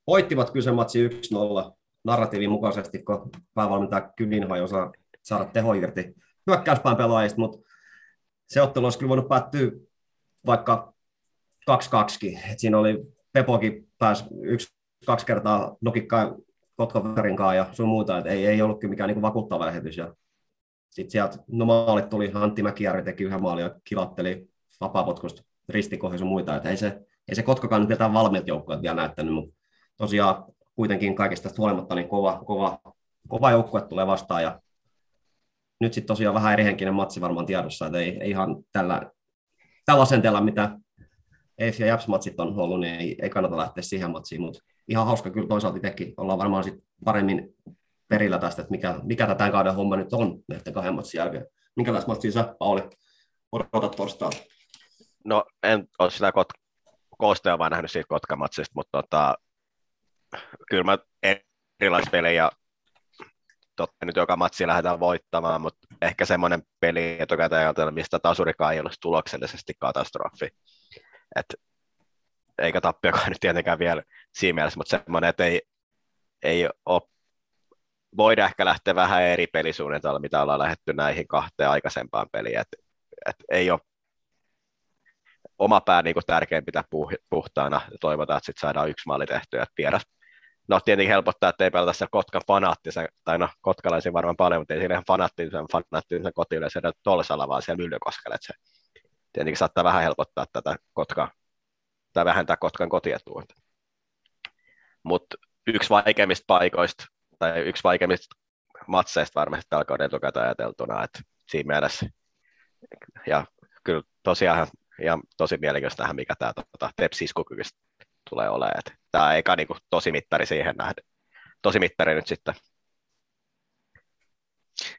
voittivat kyllä matsi 1-0 narratiivin mukaisesti, kun päävalmentaja Kylinho ei osaa saada teho irti hyökkäyspään pelaajista, mutta se ottelu olisi kyllä voinut päättyä vaikka 2-2. Et siinä oli Pepokin pääsi yksi, kaksi kertaa nokikkaan Kotkaverinkaan ja sun muuta, että ei, ei ollut kyllä mikään niin vakuuttava lähetys. Ja sitten sieltä no maalit tuli, Antti Mäkijärvi teki yhden maalin ja kilatteli vapaapotkusta ristikohdissa sun muita, että ei se, ei se Kotkakaan nyt valmiit joukkueet vielä näyttänyt, mutta tosiaan kuitenkin kaikista tästä huolimatta niin kova, kova, kova joukkue tulee vastaan ja nyt sitten tosiaan vähän erihenkinen matsi varmaan tiedossa, että ei, ei ihan tällä, tällä asenteella, mitä EF ja Japs-matsit on ollut, niin ei, ei kannata lähteä siihen matsiin, mutta ihan hauska kyllä toisaalta itsekin. Ollaan varmaan sit paremmin perillä tästä, että mikä, mikä tämän kauden homma nyt on näiden kahden matsin jälkeen. Minkälaista matsia sä, Pauli, odotat torstaina? No en ole sitä kot- koostea vaan nähnyt siitä Kotkamatsista, mutta tota, kyllä mä erilaispelejä totta nyt joka matsi lähdetään voittamaan, mutta ehkä semmoinen peli etukäteen ajatella, mistä tasurikaan ei olisi tuloksellisesti katastrofi. Et, eikä tappiokaan nyt tietenkään vielä siinä mielessä, mutta semmoinen, että ei, ei ole voida ehkä lähteä vähän eri pelisuunnitelmalla, mitä ollaan lähdetty näihin kahteen aikaisempaan peliin. Et, et ei ole oma pää niin tärkein pitää puhtaana toivotaan, että sitten saadaan yksi maali tehtyä. Et vieras, no tietenkin helpottaa, että ei pelata siellä Kotkan fanaattisen, tai no kotkalaisia varmaan paljon, mutta ei siinä ihan fanaattisen, fanaattisen kotiyleisöiden Tolsalla, vaan siellä Myllykoskella. Et se tietenkin saattaa vähän helpottaa tätä Kotka, tai vähentää Kotkan kotietua. Mutta yksi vaikeimmista paikoista tai yksi vaikeimmista matseista varmasti tällä kauden etukäteen ajateltuna, että siinä mielessä, ja kyllä tosiaan ja tosi mielenkiintoista nähdä, mikä tämä tota, tepsiskukyky tulee olemaan. Tämä eka niin kuin, tosi mittari siihen nähdä. Tosi mittari nyt sitten.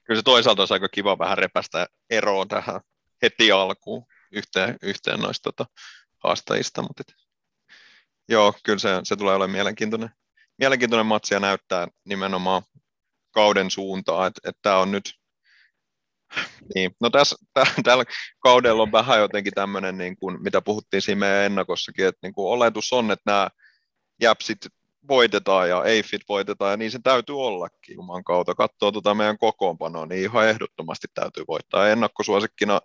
Kyllä se toisaalta olisi aika kiva vähän repästä eroon tähän heti alkuun yhteen, yhteen noista tota, haastajista, mutta et, joo, kyllä se, se tulee olemaan mielenkiintoinen mielenkiintoinen matsi ja näyttää nimenomaan kauden suuntaa, että, että tämä on nyt, niin, no tässä, tällä kaudella on vähän jotenkin tämmöinen, niin kuin, mitä puhuttiin siinä meidän ennakossakin, että niin kuin oletus on, että nämä jäpsit voitetaan ja AFIT voitetaan, ja niin se täytyy ollakin juman kautta. Katsoo tuota meidän kokoonpanoa, niin ihan ehdottomasti täytyy voittaa. Ennakkosuosikkina,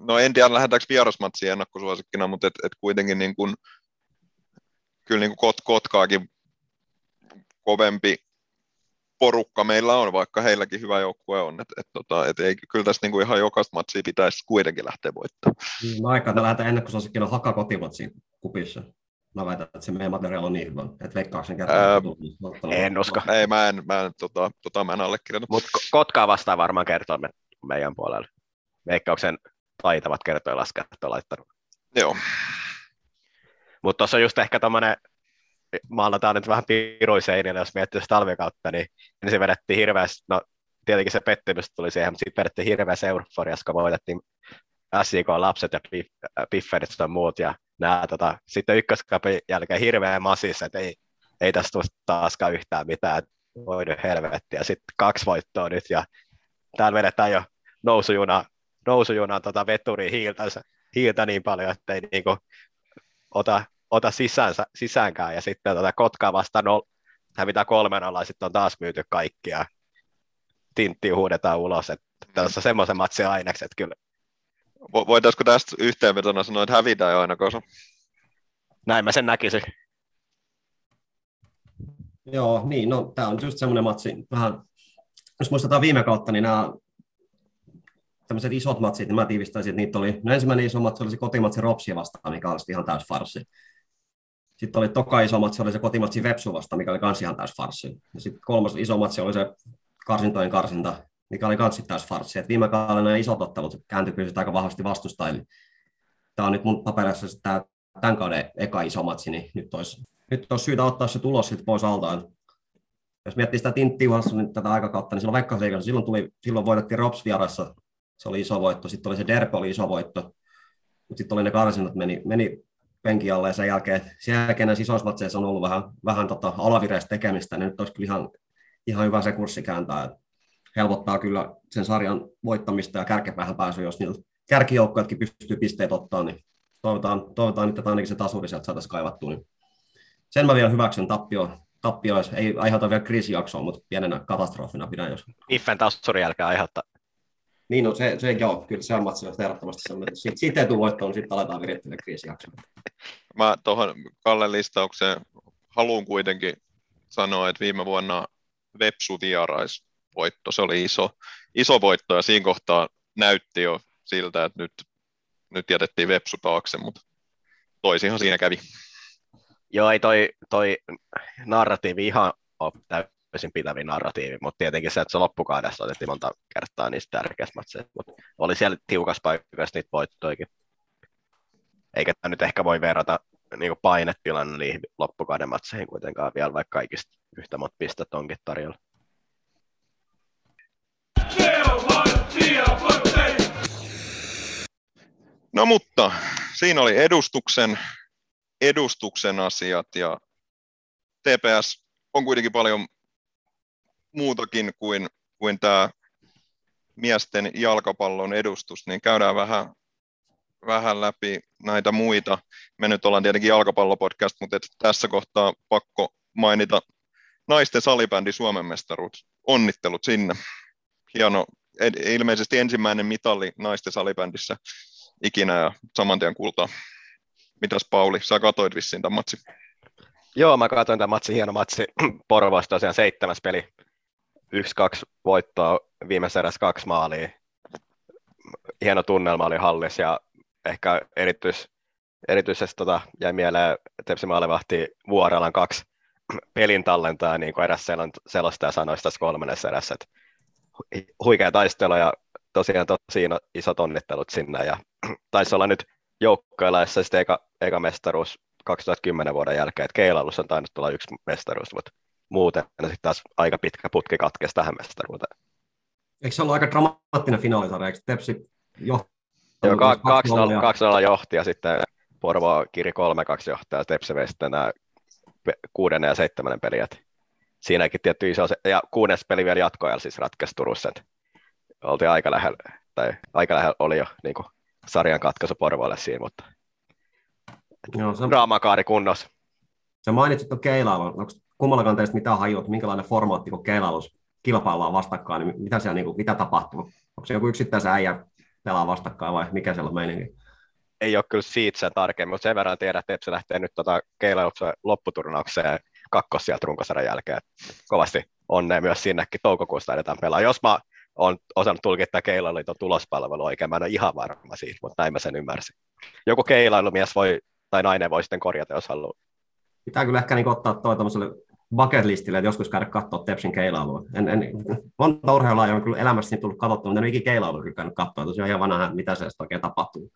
no en tiedä lähdetäänkö vierasmatsiin ennakkosuosikkina, mutta et, et kuitenkin niin kuin, kyllä niin kuin Kot, Kotkaakin kovempi porukka meillä on, vaikka heilläkin hyvä joukkue on. Et, et, tota, et ei, kyllä tässä niin kuin ihan jokaista matsia pitäisi kuitenkin lähteä voittamaan. Niin, mä aikaan lähdetään ennakkosuosikkina haka kotimatsiin kupissa. Mä väitän, että se meidän materiaali on niin hyvä, että veikkauksen kertaa. Ää, en usko. Ei, mä en, mä en, tota, tota mä en allekirjoita. Mutta Kotkaa vastaan varmaan kertoo me, meidän puolella. Veikkauksen taitavat kertoja laskea, että laittanut. Joo. Mutta tuossa on just ehkä tämmöinen, maalataan nyt vähän piruiseinille, jos miettii talvikautta, niin ensin vedettiin hirveästi, no tietenkin se pettymys tuli siihen, mutta sitten vedettiin hirveässä euforiassa, kun voitettiin SJK lapset ja Pifferit ja muut, ja nämä tota, sitten ykköskapin jälkeen hirveän masissa, että ei, ei tästä tule taaskaan yhtään mitään, voidu helvetti, ja sitten kaksi voittoa nyt, ja täällä vedetään jo nousujuna, nousujuna tota veturi hiiltä, hiiltä niin paljon, että ei niinku ota, ota sisäänsä, sisäänkään, ja sitten tota Kotkaa vastaan no, hävitään kolmen alla, sitten on taas myyty kaikkia. Tintti huudetaan ulos, että tässä on semmoisen matsin ainekset kyllä. Voitaisiko tästä yhteenvetona sanoa, että hävitään jo aina kosa? Näin mä sen näkisin. Joo, niin, no tämä on just semmoinen matsi, vähän, jos muistetaan viime kautta, niin nämä tämmöiset isot matsit, niin mä tiivistäisin, että niitä oli, no ensimmäinen iso matsi oli se kotimatsi Ropsia vastaan, mikä oli ihan täys farsi. Sitten oli toka iso matsi, oli se kotimatsi Vepsu vastaan, mikä oli kans ihan täys farsi. Ja sitten kolmas iso matsi oli se karsintojen karsinta, mikä oli kans täys farsi. Et viime kaudella nämä isot ottelut kääntyi kyllä aika vahvasti vastustajille. Tämä on nyt mun paperissa tämä tämän kauden eka iso matsi, niin nyt olisi, nyt olisi syytä ottaa se tulos sitten pois altaan. Jos miettii sitä Tintti niin tätä aikakautta, niin silloin Veikkausliigassa, silloin, tuli, silloin voitettiin Rops vierassa se oli iso voitto. Sitten oli se Derpe oli iso voitto, mutta sitten oli ne karsinat meni, meni penki alle ja sen jälkeen, sen jälkeen matseissa on ollut vähän, vähän tota alavireistä tekemistä, niin nyt olisi kyllä ihan, ihan hyvä se kurssi kääntää. Helpottaa kyllä sen sarjan voittamista ja kärkepäähän pääsyä, jos niillä kärkijoukkojakin pystyy pisteet ottaa, niin toivotaan, toivotaan että ainakin se tasuri sieltä saataisiin kaivattua. Niin sen mä vielä hyväksyn tappio, tappio ei aiheuta vielä kriisijaksoa, mutta pienenä katastrofina pidän jos. Iffen tasuri jälkeen aiheuttaa niin, no se, se joo, kyllä se on matsi ehdottomasti sellainen. Siitä, siitä ei tule voittoa, niin sitten aletaan virittää kriisijaksoa. Mä tuohon Kallen listaukseen haluan kuitenkin sanoa, että viime vuonna Vepsu voitto, se oli iso, iso voitto ja siinä kohtaa näytti jo siltä, että nyt, nyt jätettiin Vepsu taakse, mutta toisinhan siinä kävi. Joo, ei toi, toi narratiivi ihan ole täysin pitävin narratiivi, mutta tietenkin se, että se loppukaudessa otettiin monta kertaa niistä tärkeistä matseista, mutta oli siellä tiukas paikassa niitä voittoikin. Eikä tämä nyt ehkä voi verrata niin painetilanne niihin loppukauden matseihin kuitenkaan vielä, vaikka kaikista yhtä monta pistettä onkin tarjolla. No mutta siinä oli edustuksen, edustuksen asiat ja TPS on kuitenkin paljon muutakin kuin, kuin tämä miesten jalkapallon edustus, niin käydään vähän, vähän läpi näitä muita. Me nyt ollaan tietenkin jalkapallopodcast, mutta et tässä kohtaa pakko mainita naisten salibändi Suomen mestaruus. Onnittelut sinne. Hieno, ilmeisesti ensimmäinen mitali naisten salibändissä ikinä ja saman tien kultaa. Mitäs Pauli, sä katoit vissiin tämän matsin? Joo, mä katsoin tämän matsin, hieno matsi. Porvoossa tosiaan seitsemäs peli. Yksi, kaksi voittoa, viimeisessä erässä kaksi maalia. Hieno tunnelma oli hallissa ja ehkä erityis, erityisesti tota, jäi mieleen Tepsi Maalivahti Vuorelan kaksi pelin tallentaa niin kuin eräs selostaja sanoi tässä kolmannessa erässä, että huikea taistelu ja tosiaan tosi isot onnittelut sinne ja taisi olla nyt joukkoilaissa sitten eka, eka mestaruus 2010 vuoden jälkeen, että Keilailussa on tainnut tulla yksi mestaruus, mutta muuten sitten taas aika pitkä putki katkesi tähän mestaruuteen. Eikö se ollut aika dramaattinen finaalisarja, eikö Tepsi johti? Joo, 2-0 johti ja sitten Porvo kiri 3-2 johtaja, Tepsi vei sitten nämä kuudennen ja seitsemännen peliä. Siinäkin tietty iso, ja kuudes peli vielä jatkoajalla siis ratkesi Turussa, että oltiin aika lähellä, tai aika lähellä oli jo niin kuin, sarjan katkaisu Porvoille siinä, mutta Joo, se... draamakaari kunnossa. Sä mainitsit tuon keilailun. Onko kummallakaan teistä mitään hajua, minkälainen formaatti, kun keilailus kilpaillaan vastakkain, niin mitä siellä niin kuin, mitä tapahtuu? Onko se joku yksittäisen äijä pelaa vastakkain vai mikä siellä on meininki? Ei ole kyllä siitä sen tarkemmin, mutta sen verran tiedän, että Tepsi lähtee nyt tota keilailuksen lopputurnaukseen kakkos sieltä runkosarjan jälkeen. Kovasti onnea myös sinnekin toukokuusta edetään pelaa. Jos mä oon osannut tulkita Keilaliiton tulospalvelu oikein, mä en ole ihan varma siitä, mutta näin mä sen ymmärsin. Joku keilailumies voi, tai nainen voi sitten korjata, jos haluaa. Pitää kyllä ehkä niin ottaa toi tämmöiselle bucket listille, että joskus käydä katsoa Tepsin keilailua. En, en, monta urheilua on kyllä elämässäni tullut katsottua, mutta en ikinä keilailu kyllä käynyt katsoa, tosiaan ihan vanha, mitä se oikein tapahtuu.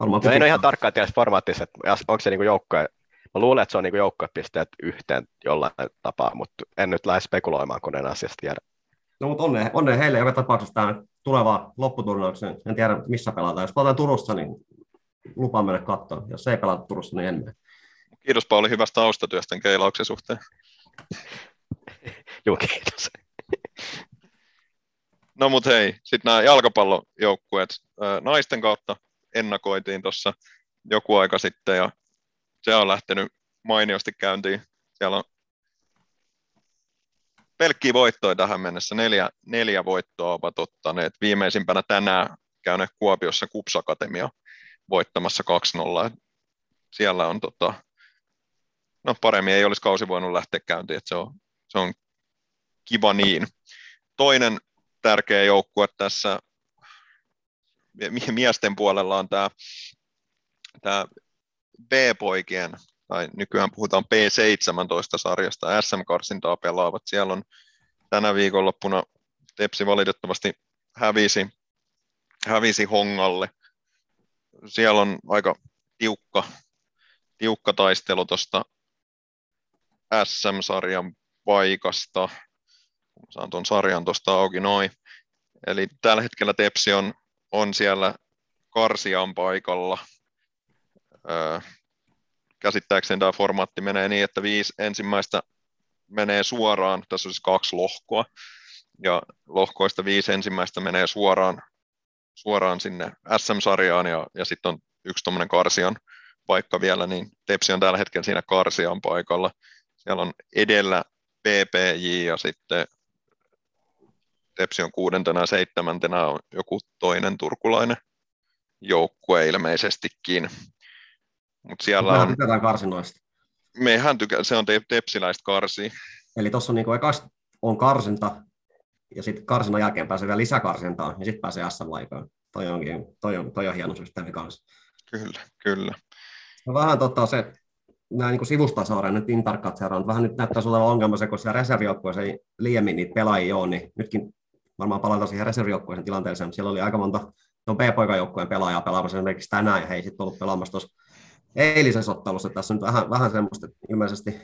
Varmaan no, en ole ihan tarkkaan tiedä formaatissa, että onko se niin joukkoja Mä luulen, että se on niin joukkuepisteet yhteen jollain tapaa, mutta en nyt lähde spekuloimaan, kun en asiasta tiedä. No, mutta onne, onne heille joka tapauksessa tämä tuleva lopputurnaukseen. En tiedä, missä pelataan. Jos pelataan Turussa, niin lupaan mennä katsoa. Jos ei pelata Turussa, niin emme. Kiitos Pauli hyvästä taustatyöstä keilauksen suhteen. Joo, kiitos. No mutta hei, sitten nämä jalkapallojoukkueet naisten kautta ennakoitiin tuossa joku aika sitten ja se on lähtenyt mainiosti käyntiin. Siellä on pelkkiä voittoja tähän mennessä. Neljä, neljä voittoa ovat ottaneet. Viimeisimpänä tänään käyneet Kuopiossa Kupsakatemia voittamassa 2-0. Siellä on tota, no paremmin ei olisi kausi voinut lähteä käyntiin, että se on, se on kiva niin. Toinen tärkeä joukkue tässä miesten puolella on tämä, tämä B-poikien, tai nykyään puhutaan P17-sarjasta, SM-karsintaa pelaavat. Siellä on tänä viikonloppuna Tepsi valitettavasti hävisi, hävisi Hongalle. Siellä on aika tiukka, tiukka taistelu tuosta SM-sarjan paikasta. Saan tuon sarjan tuosta auki noin. Eli tällä hetkellä Tepsi on, on siellä Karsian paikalla – käsittääkseni tämä formaatti menee niin, että viisi ensimmäistä menee suoraan, tässä on siis kaksi lohkoa, ja lohkoista viisi ensimmäistä menee suoraan, suoraan sinne SM-sarjaan, ja, ja sitten on yksi tuommoinen karsian paikka vielä, niin Tepsi on tällä hetkellä siinä karsian paikalla. Siellä on edellä PPJ ja sitten Tepsi on kuudentena ja seitsemäntenä on joku toinen turkulainen joukkue ilmeisestikin. Mutta siellä Mehän on... tykätään karsinoista. Mehän tykä... se on te- tepsiläistä karsi. Eli tuossa on niin ekas on karsinta, ja sitten karsinnan jälkeen pääsee vielä lisäkarsintaan, ja sitten pääsee SM-laikaan. Toi, onkin, toi, on, toi on hieno systeemi kanssa. Kyllä, kyllä. No vähän tota, se, nämä niin sivustasaaren nyt intarkkaat seuraan, vähän nyt näyttää olevan ongelma se, kun siellä reservijoukkueessa ei liiemmin niitä pelaajia ole, niin nytkin varmaan palataan siihen reservijoukkueeseen tilanteeseen, mutta siellä oli aika monta no B-poikajoukkueen pelaajaa pelaamassa esimerkiksi tänään, ja he ei sitten ollut pelaamassa tuossa eilisessä ottelussa. Tässä on nyt vähän, vähän semmoista, että ilmeisesti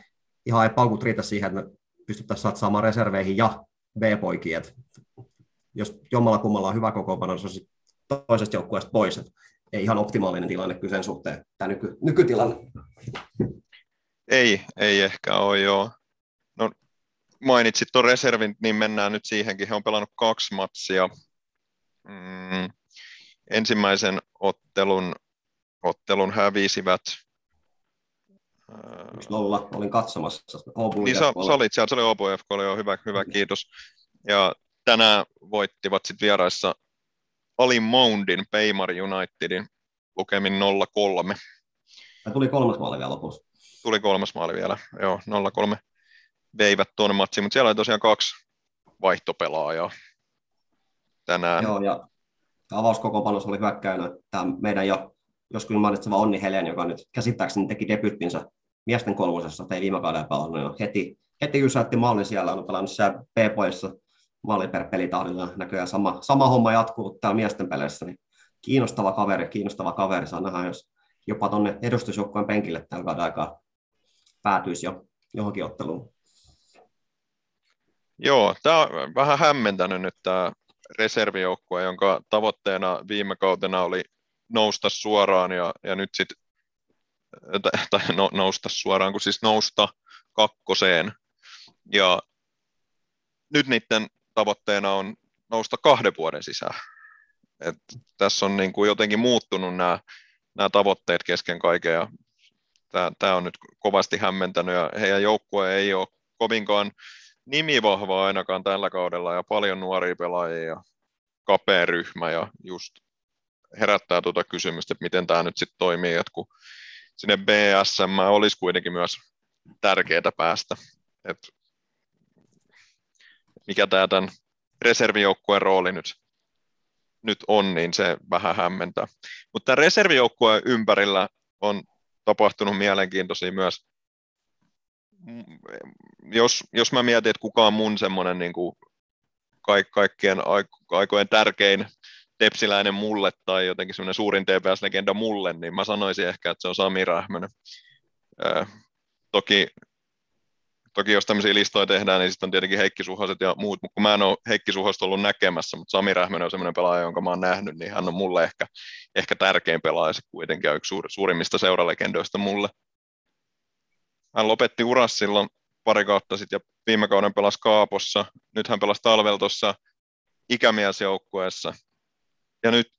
ihan ei paukut riitä siihen, että me pystyttäisiin satsaamaan reserveihin ja B-poikiin. Että jos jommalla kummalla on hyvä kokoonpano, niin se on toisesta joukkueesta pois. Että ei ihan optimaalinen tilanne kyllä sen suhteen, tämä nyky, nykytilanne. Ei, ei ehkä ole joo. No, mainitsit tuon reservin, niin mennään nyt siihenkin. He on pelannut kaksi matsia. Mm, ensimmäisen ottelun, ottelun hävisivät. Yksi nolla, olin katsomassa. Obu niin sä, sä, olit siellä, se oli Obu FK, oli jo hyvä, hyvä kiitos. Ja tänään voittivat sitten vieraissa Ali Moundin Peimari Unitedin lukemin 0-3. Ja tuli kolmas maali vielä lopussa. Tuli kolmas maali vielä, joo, 0-3 veivät tuonne matsiin, mutta siellä oli tosiaan kaksi vaihtopelaajaa tänään. Joo, ja avauskokopanos oli hyökkäynä tämä meidän jo joskus mainitseva Onni Helen, joka nyt käsittääkseni teki debyttinsä miesten kolmosessa, tai viime kaudella pelannut jo heti, heti ysäytti maalin siellä, on pelannut siellä B-poissa maali per pelitahdilla, näköjään sama, sama homma jatkuu täällä miesten peleissä, niin kiinnostava kaveri, kiinnostava kaveri, saa nähdä, jos jopa tuonne edustusjoukkueen penkille tällä kauden aikaa päätyisi jo johonkin otteluun. Joo, tämä on vähän hämmentänyt nyt tämä reservijoukkue, jonka tavoitteena viime kautena oli nousta suoraan ja, ja nyt sitten, tai no, nousta suoraan, kun siis nousta kakkoseen. Ja nyt niiden tavoitteena on nousta kahden vuoden sisään. Et tässä on niin kuin jotenkin muuttunut nämä, nämä tavoitteet kesken kaiken ja tämä, tämä on nyt kovasti hämmentänyt ja heidän joukkue ei ole kovinkaan nimivahva ainakaan tällä kaudella ja paljon nuoria pelaajia ja kapea ryhmä ja just herättää tuota kysymystä, että miten tämä nyt sitten toimii, että kun sinne BSM olisi kuitenkin myös tärkeää päästä, että mikä tämä tämän reservijoukkueen rooli nyt, nyt on, niin se vähän hämmentää. Mutta reservijoukkueen ympärillä on tapahtunut mielenkiintoisia myös jos, jos mä mietin, että kuka on mun semmoinen niin kuin kaik, kaikkien aikojen tärkein tepsiläinen mulle tai jotenkin semmoinen suurin TPS-legenda mulle, niin mä sanoisin ehkä, että se on Sami Rähmönen. Äh, toki, toki jos tämmöisiä listoja tehdään, niin sitten on tietenkin Heikki Suhoset ja muut, mutta kun mä en ole Heikki Suhosta ollut näkemässä, mutta Sami Rähmönen on semmoinen pelaaja, jonka mä oon nähnyt, niin hän on mulle ehkä, ehkä tärkein pelaaja kuitenkin ja yksi suur, suurimmista seuralegendoista mulle. Hän lopetti uras silloin pari kautta sitten ja viime kauden pelasi Kaapossa. Nyt hän pelasi talvella tuossa ikämiesjoukkueessa. Ja nyt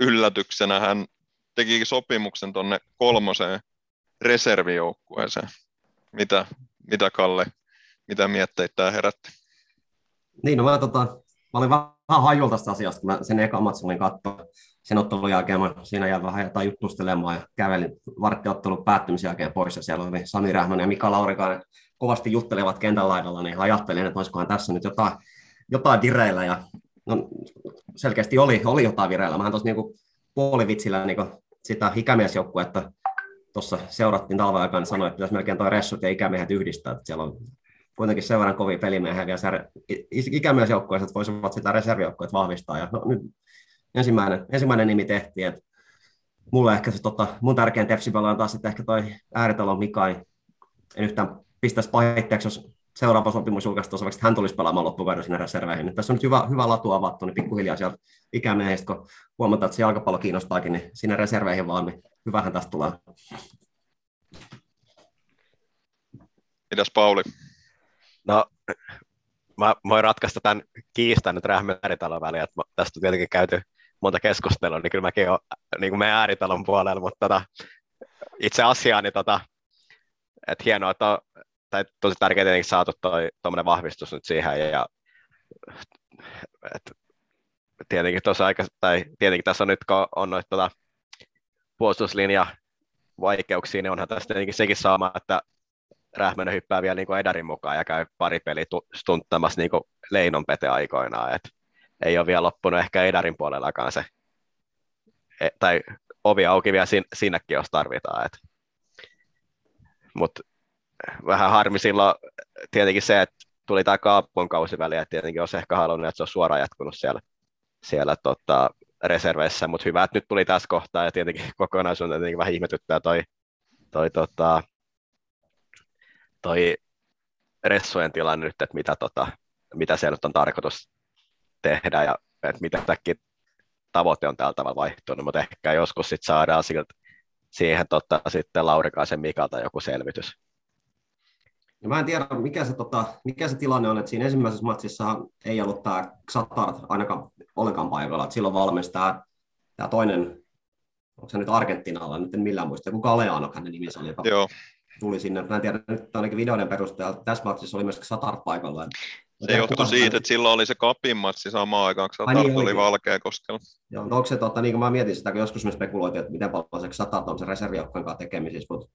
yllätyksenä hän teki sopimuksen tuonne kolmoseen reservijoukkueeseen. Mitä, mitä Kalle, mitä mietteitä tämä herätti? Niin, no mä, tota, mä olin vähän hajulla tästä asiasta, kun mä sen eka matsin katsoa sen ottelun jälkeen mä siinä jäin vähän jotain juttustelemaan ja kävelin varttiottelun päättymisen jälkeen pois ja siellä oli Sami Rähmän ja Mika Laurikainen kovasti juttelevat kentän laidalla, niin ajattelin, että olisikohan tässä nyt jotain, jotain vireillä ja no, selkeästi oli, oli jotain vireillä. Mähän tuossa niinku puolivitsillä niinku sitä ikämiesjoukkuetta tuossa seurattiin talven aikana, niin sanoin, että pitäisi melkein toi ressut ja ikämiehet yhdistää, että siellä on kuitenkin sen verran kovia pelimiehiä vielä ikämiesjoukkueessa, että voisivat sitä reservijoukkueet vahvistaa. Ja no, nyt ensimmäinen, ensimmäinen nimi tehtiin. että mulle ehkä se tota, mun tärkein tepsipelaaja on taas sitten ehkä toi ääritalon Mika, en yhtään pistäisi pahitteeksi, jos seuraava sopimus julkaistaan, vaikka hän tulisi pelaamaan loppukauden sinne reserveihin. Tässä on nyt hyvä, hyvä latu avattu, niin pikkuhiljaa sieltä ikämiehistä, kun huomataan, että se jalkapallo kiinnostaakin, niin sinne reserveihin vaan, niin hyvähän tästä tulee. Mitäs Pauli? No, mä voin ratkaista tämän kiistan nyt Rähmäritalon väliin, että tästä on tietenkin käyty monta keskustelua, niin kyllä mäkin olen niin kuin meidän ääritalon puolella, mutta tota, itse asiaan, niin tota, että hienoa, että on, tai tosi tärkeää tietenkin saatu toi vahvistus nyt siihen, ja että tietenkin, aika, tai tietenkin tässä on nyt, kun on noita tota, puolustuslinja vaikeuksia, niin onhan tässä tietenkin sekin saama, että Rähmänen hyppää vielä niin kuin Edarin mukaan ja käy pari peli stunttamassa niin Leinon pete aikoinaan. Et ei ole vielä loppunut ehkä Edarin puolellakaan se, e, tai ovi auki vielä sin, sinnekin, jos tarvitaan. Mutta vähän harmi silloin tietenkin se, että tuli tämä Kaapon kausi väliin, että tietenkin olisi ehkä halunnut, että se on suoraan jatkunut siellä, siellä tota, reserveissä, mutta hyvä, että nyt tuli tässä kohtaa ja tietenkin kokonaisuuden tietenkin vähän ihmetyttää toi, toi tota, toi ressujen tilanne nyt, että mitä, tota, mitä se nyt on tarkoitus tehdä ja että mitä tämäkin tavoite on tällä tavalla vaihtunut, mutta ehkä joskus sitten saadaan siltä, siihen tota, sitten Laurikaisen Mikalta joku selvitys. Ja mä en tiedä, mikä se, tota, mikä se tilanne on, että siinä ensimmäisessä matsissa ei ollut tämä Xatart ainakaan ollenkaan paikalla. Että silloin valmis tämä, tämä toinen, onko se nyt Argentinalla, nyt en millään muista, joku Galeano hänen nimensä oli, joka Joo, tuli sinne. Mä en tiedä, nyt ainakin videoiden perusteella tässä matsissa oli myös Xatart paikalla. En se johtui kuka siitä, hän- että silloin oli se kapin matsi samaan aikaan, kun Ai niin tuli olikin. Valkeakoskella. Joo, mutta onko se, tota, niin kuin mä mietin sitä, kun joskus me spekuloitiin, että miten paljon se Xatart on se reservijoukkojen kanssa tekemisissä, mutta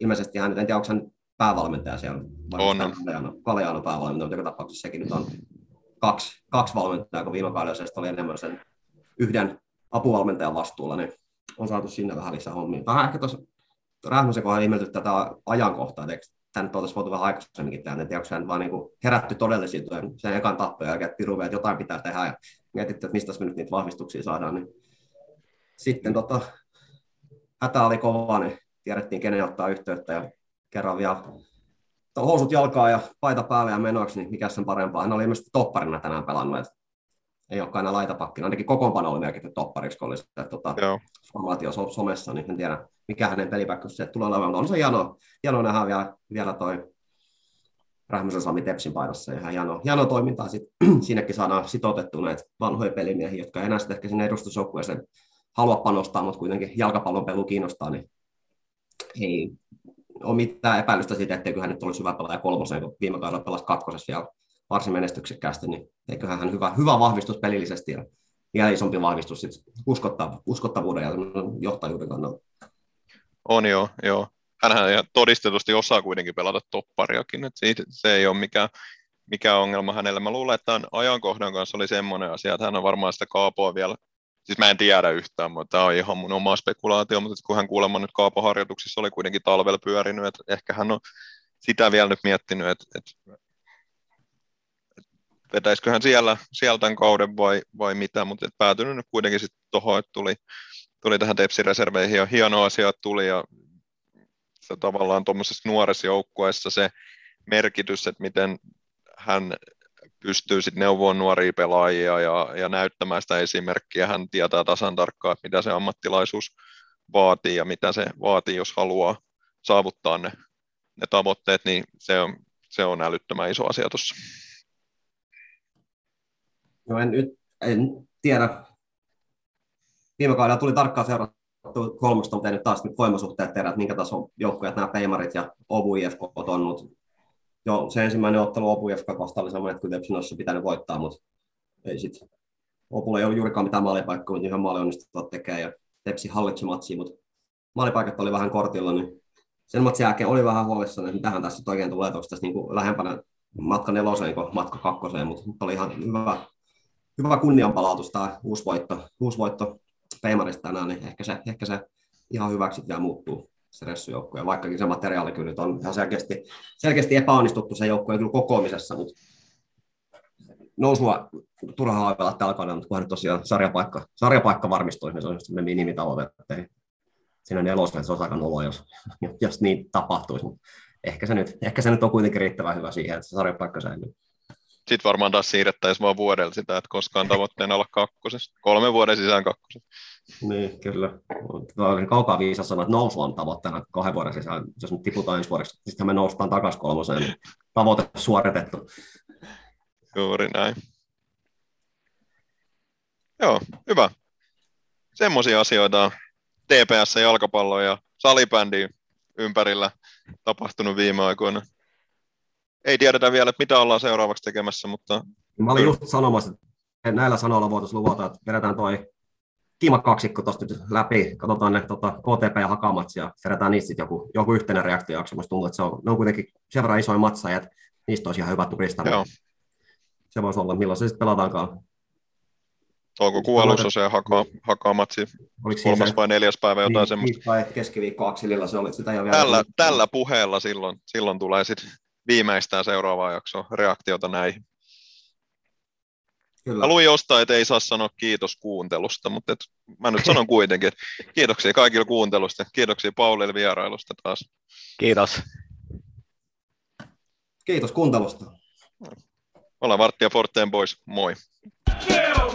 ilmeisesti hän, en tiedä, onko hän päävalmentaja siellä, On, onko Kaleano, Kaleano päävalmentaja, mutta joka tapauksessa sekin nyt on kaksi, kaksi valmentajaa, kun viime kaudella se oli enemmän sen yhden apuvalmentajan vastuulla, niin on saatu sinne vähän lisää hommia. Vähän ehkä tuossa Rähmäsen kohdalla ihmelty tätä ajankohtaa, että tämä nyt oltaisiin voitu vähän aikaisemminkin en tiedä, onko nyt vaan niin herätty todellisuuteen sen ekan tappojen jälkeen, että piru, että jotain pitää tehdä ja mietitty, että mistä me nyt niitä vahvistuksia saadaan, niin sitten tota, hätä oli kova, niin tiedettiin, kenen ottaa yhteyttä ja kerran vielä housut jalkaa ja paita päälle ja menoiksi, niin mikä sen parempaa. Hän oli ilmeisesti topparina tänään pelannut, että ei olekaan enää laitapakkina. Ainakin kokoonpano oli merkitty toppariksi, kun oli se tota, formaatio so- somessa, niin en tiedä, mikä hänen pelipäkkyys se tulee olemaan, mutta on se hienoa, hienoa nähdä vielä, vielä toi Rähmäsen Sami Tepsin paidassa ja ihan hienoa, hienoa toimintaa. Sit, sinnekin saadaan sitoutettua näitä vanhoja pelimiehiä, jotka ei enää sitten ehkä sinne edustusjoukkueeseen halua panostaa, mutta kuitenkin jalkapallon pelu kiinnostaa, niin ei ole mitään epäilystä siitä, etteikö hän nyt olisi hyvä pelaaja kolmoseen, kun viime kaudella pelasi kakkosessa vielä varsin menestyksekkäästi, niin eiköhän hän hyvä, hyvä vahvistus pelillisesti ja vielä isompi vahvistus sit uskottav- uskottavuuden ja johtajuuden kannalta. On joo, joo. Hänhän ihan todistetusti osaa kuitenkin pelata toppariakin, että siitä, se ei ole mikään, mikään ongelma hänelle. Mä luulen, että tämän ajankohdan kanssa oli semmoinen asia, että hän on varmaan sitä Kaapoa vielä, siis mä en tiedä yhtään, mutta tämä on ihan mun oma spekulaatio, mutta kun hän kuulemma nyt Kaapo-harjoituksissa oli kuitenkin talvella pyörinyt, että ehkä hän on sitä vielä nyt miettinyt, että, että vetäisikö hän siellä, siellä tämän kauden vai, vai mitä, mutta et päätynyt nyt kuitenkin sitten tuohon, että tuli, tuli tähän Tepsi-reserveihin ja hieno asia tuli ja se tavallaan tuommoisessa nuoressa joukkueessa se merkitys, että miten hän pystyy sitten neuvoon nuoria pelaajia ja, ja näyttämään sitä esimerkkiä. Hän tietää tasan tarkkaan, että mitä se ammattilaisuus vaatii ja mitä se vaatii, jos haluaa saavuttaa ne, ne tavoitteet, niin se on, se on älyttömän iso asia tuossa. No en, en tiedä. Viime kaudella tuli tarkkaan seurattu kolmosta, mutta ei nyt taas nyt voimasuhteet tehdä, että minkä tason joukkueet nämä Peimarit ja Obu IFK on, mutta jo se ensimmäinen ottelu IFK vastaan oli semmoinen, että kyllä Tepsin olisi pitänyt voittaa, mutta ei sitten. Opulla ei ollut juurikaan mitään maalipaikkoja, mutta ihan maali onnistunut tekemään ja Tepsi hallitsi matsia, mutta maalipaikat oli vähän kortilla, niin sen matsin jälkeen oli vähän huolissaan, että mitähän tässä oikein tulee, että onko tässä niin kuin lähempänä matka neloseen kuin matka kakkoseen, mutta oli ihan hyvä, hyvä kunnianpalautus tämä uusi voitto, uusi voitto Peimarista tänään, niin ehkä se, ehkä se ihan hyväksi vielä muuttuu Ja vaikkakin se materiaali kyllä nyt on ihan selkeästi, selkeästi epäonnistuttu se joukko kyllä kokoamisessa, mutta nousua turhaa haavella tällä kaudella, mutta kunhan tosiaan sarjapaikka, sarjapaikka varmistuisi, niin se on semmoinen minimitavoite, että ei siinä neloselle se olisi aika nolo, jos, jos niin tapahtuisi. Mutta ehkä se, nyt, ehkä se nyt on kuitenkin riittävän hyvä siihen, että se sarjapaikka säilyy. Sitten varmaan taas siirrettäisiin vaan vuodella sitä, että koskaan tavoitteena olla kakkosessa. Kolmen vuoden sisään kakkosessa. Niin, kyllä. Oli kaukaa viisas sanoa, että nousu on tavoitteena kahden vuoden sisään. Jos nyt tiputaan ensi vuodeksi, sitten me noustaan takaisin kolmoseen, niin tavoite suoritettu. Juuri näin. Joo, hyvä. Semmoisia asioita on TPS jalkapallo ja salibändin ympärillä tapahtunut viime aikoina. Ei tiedetä vielä, että mitä ollaan seuraavaksi tekemässä, mutta Mä olin just sanomassa, että näillä sanoilla voitaisiin luvata, että vedetään toi kiima kaksikko tuosta nyt läpi, katsotaan ne tota, KTP ja Hakamat ja vedetään niistä sitten joku, joku yhteinen reaktiojakso. Musta tuntuu, että se on, ne on kuitenkin sen verran isoja matseja, että niistä olisi ihan hyvä turista. joo, Se voisi olla, milloin se sitten pelataankaan. toukokuun alussa se hakaa, hakaa matsi Oliko siinä kolmas se vai neljäs päivä jotain viik- semmoista. tai keskiviikko akselilla se oli, sitä ei vielä Tällä, tällä puheella silloin, silloin tulee sitten viimeistään seuraavaa jaksoa reaktiota näihin. Kyllä. Mä luin jostain, että ei saa sanoa kiitos kuuntelusta, mutta et mä nyt sanon kuitenkin, että kiitoksia kaikille kuuntelusta. Kiitoksia Paulille vierailusta taas. Kiitos. Kiitos kuuntelusta. Ollaan Varttia Forteen pois. Moi. Yeah!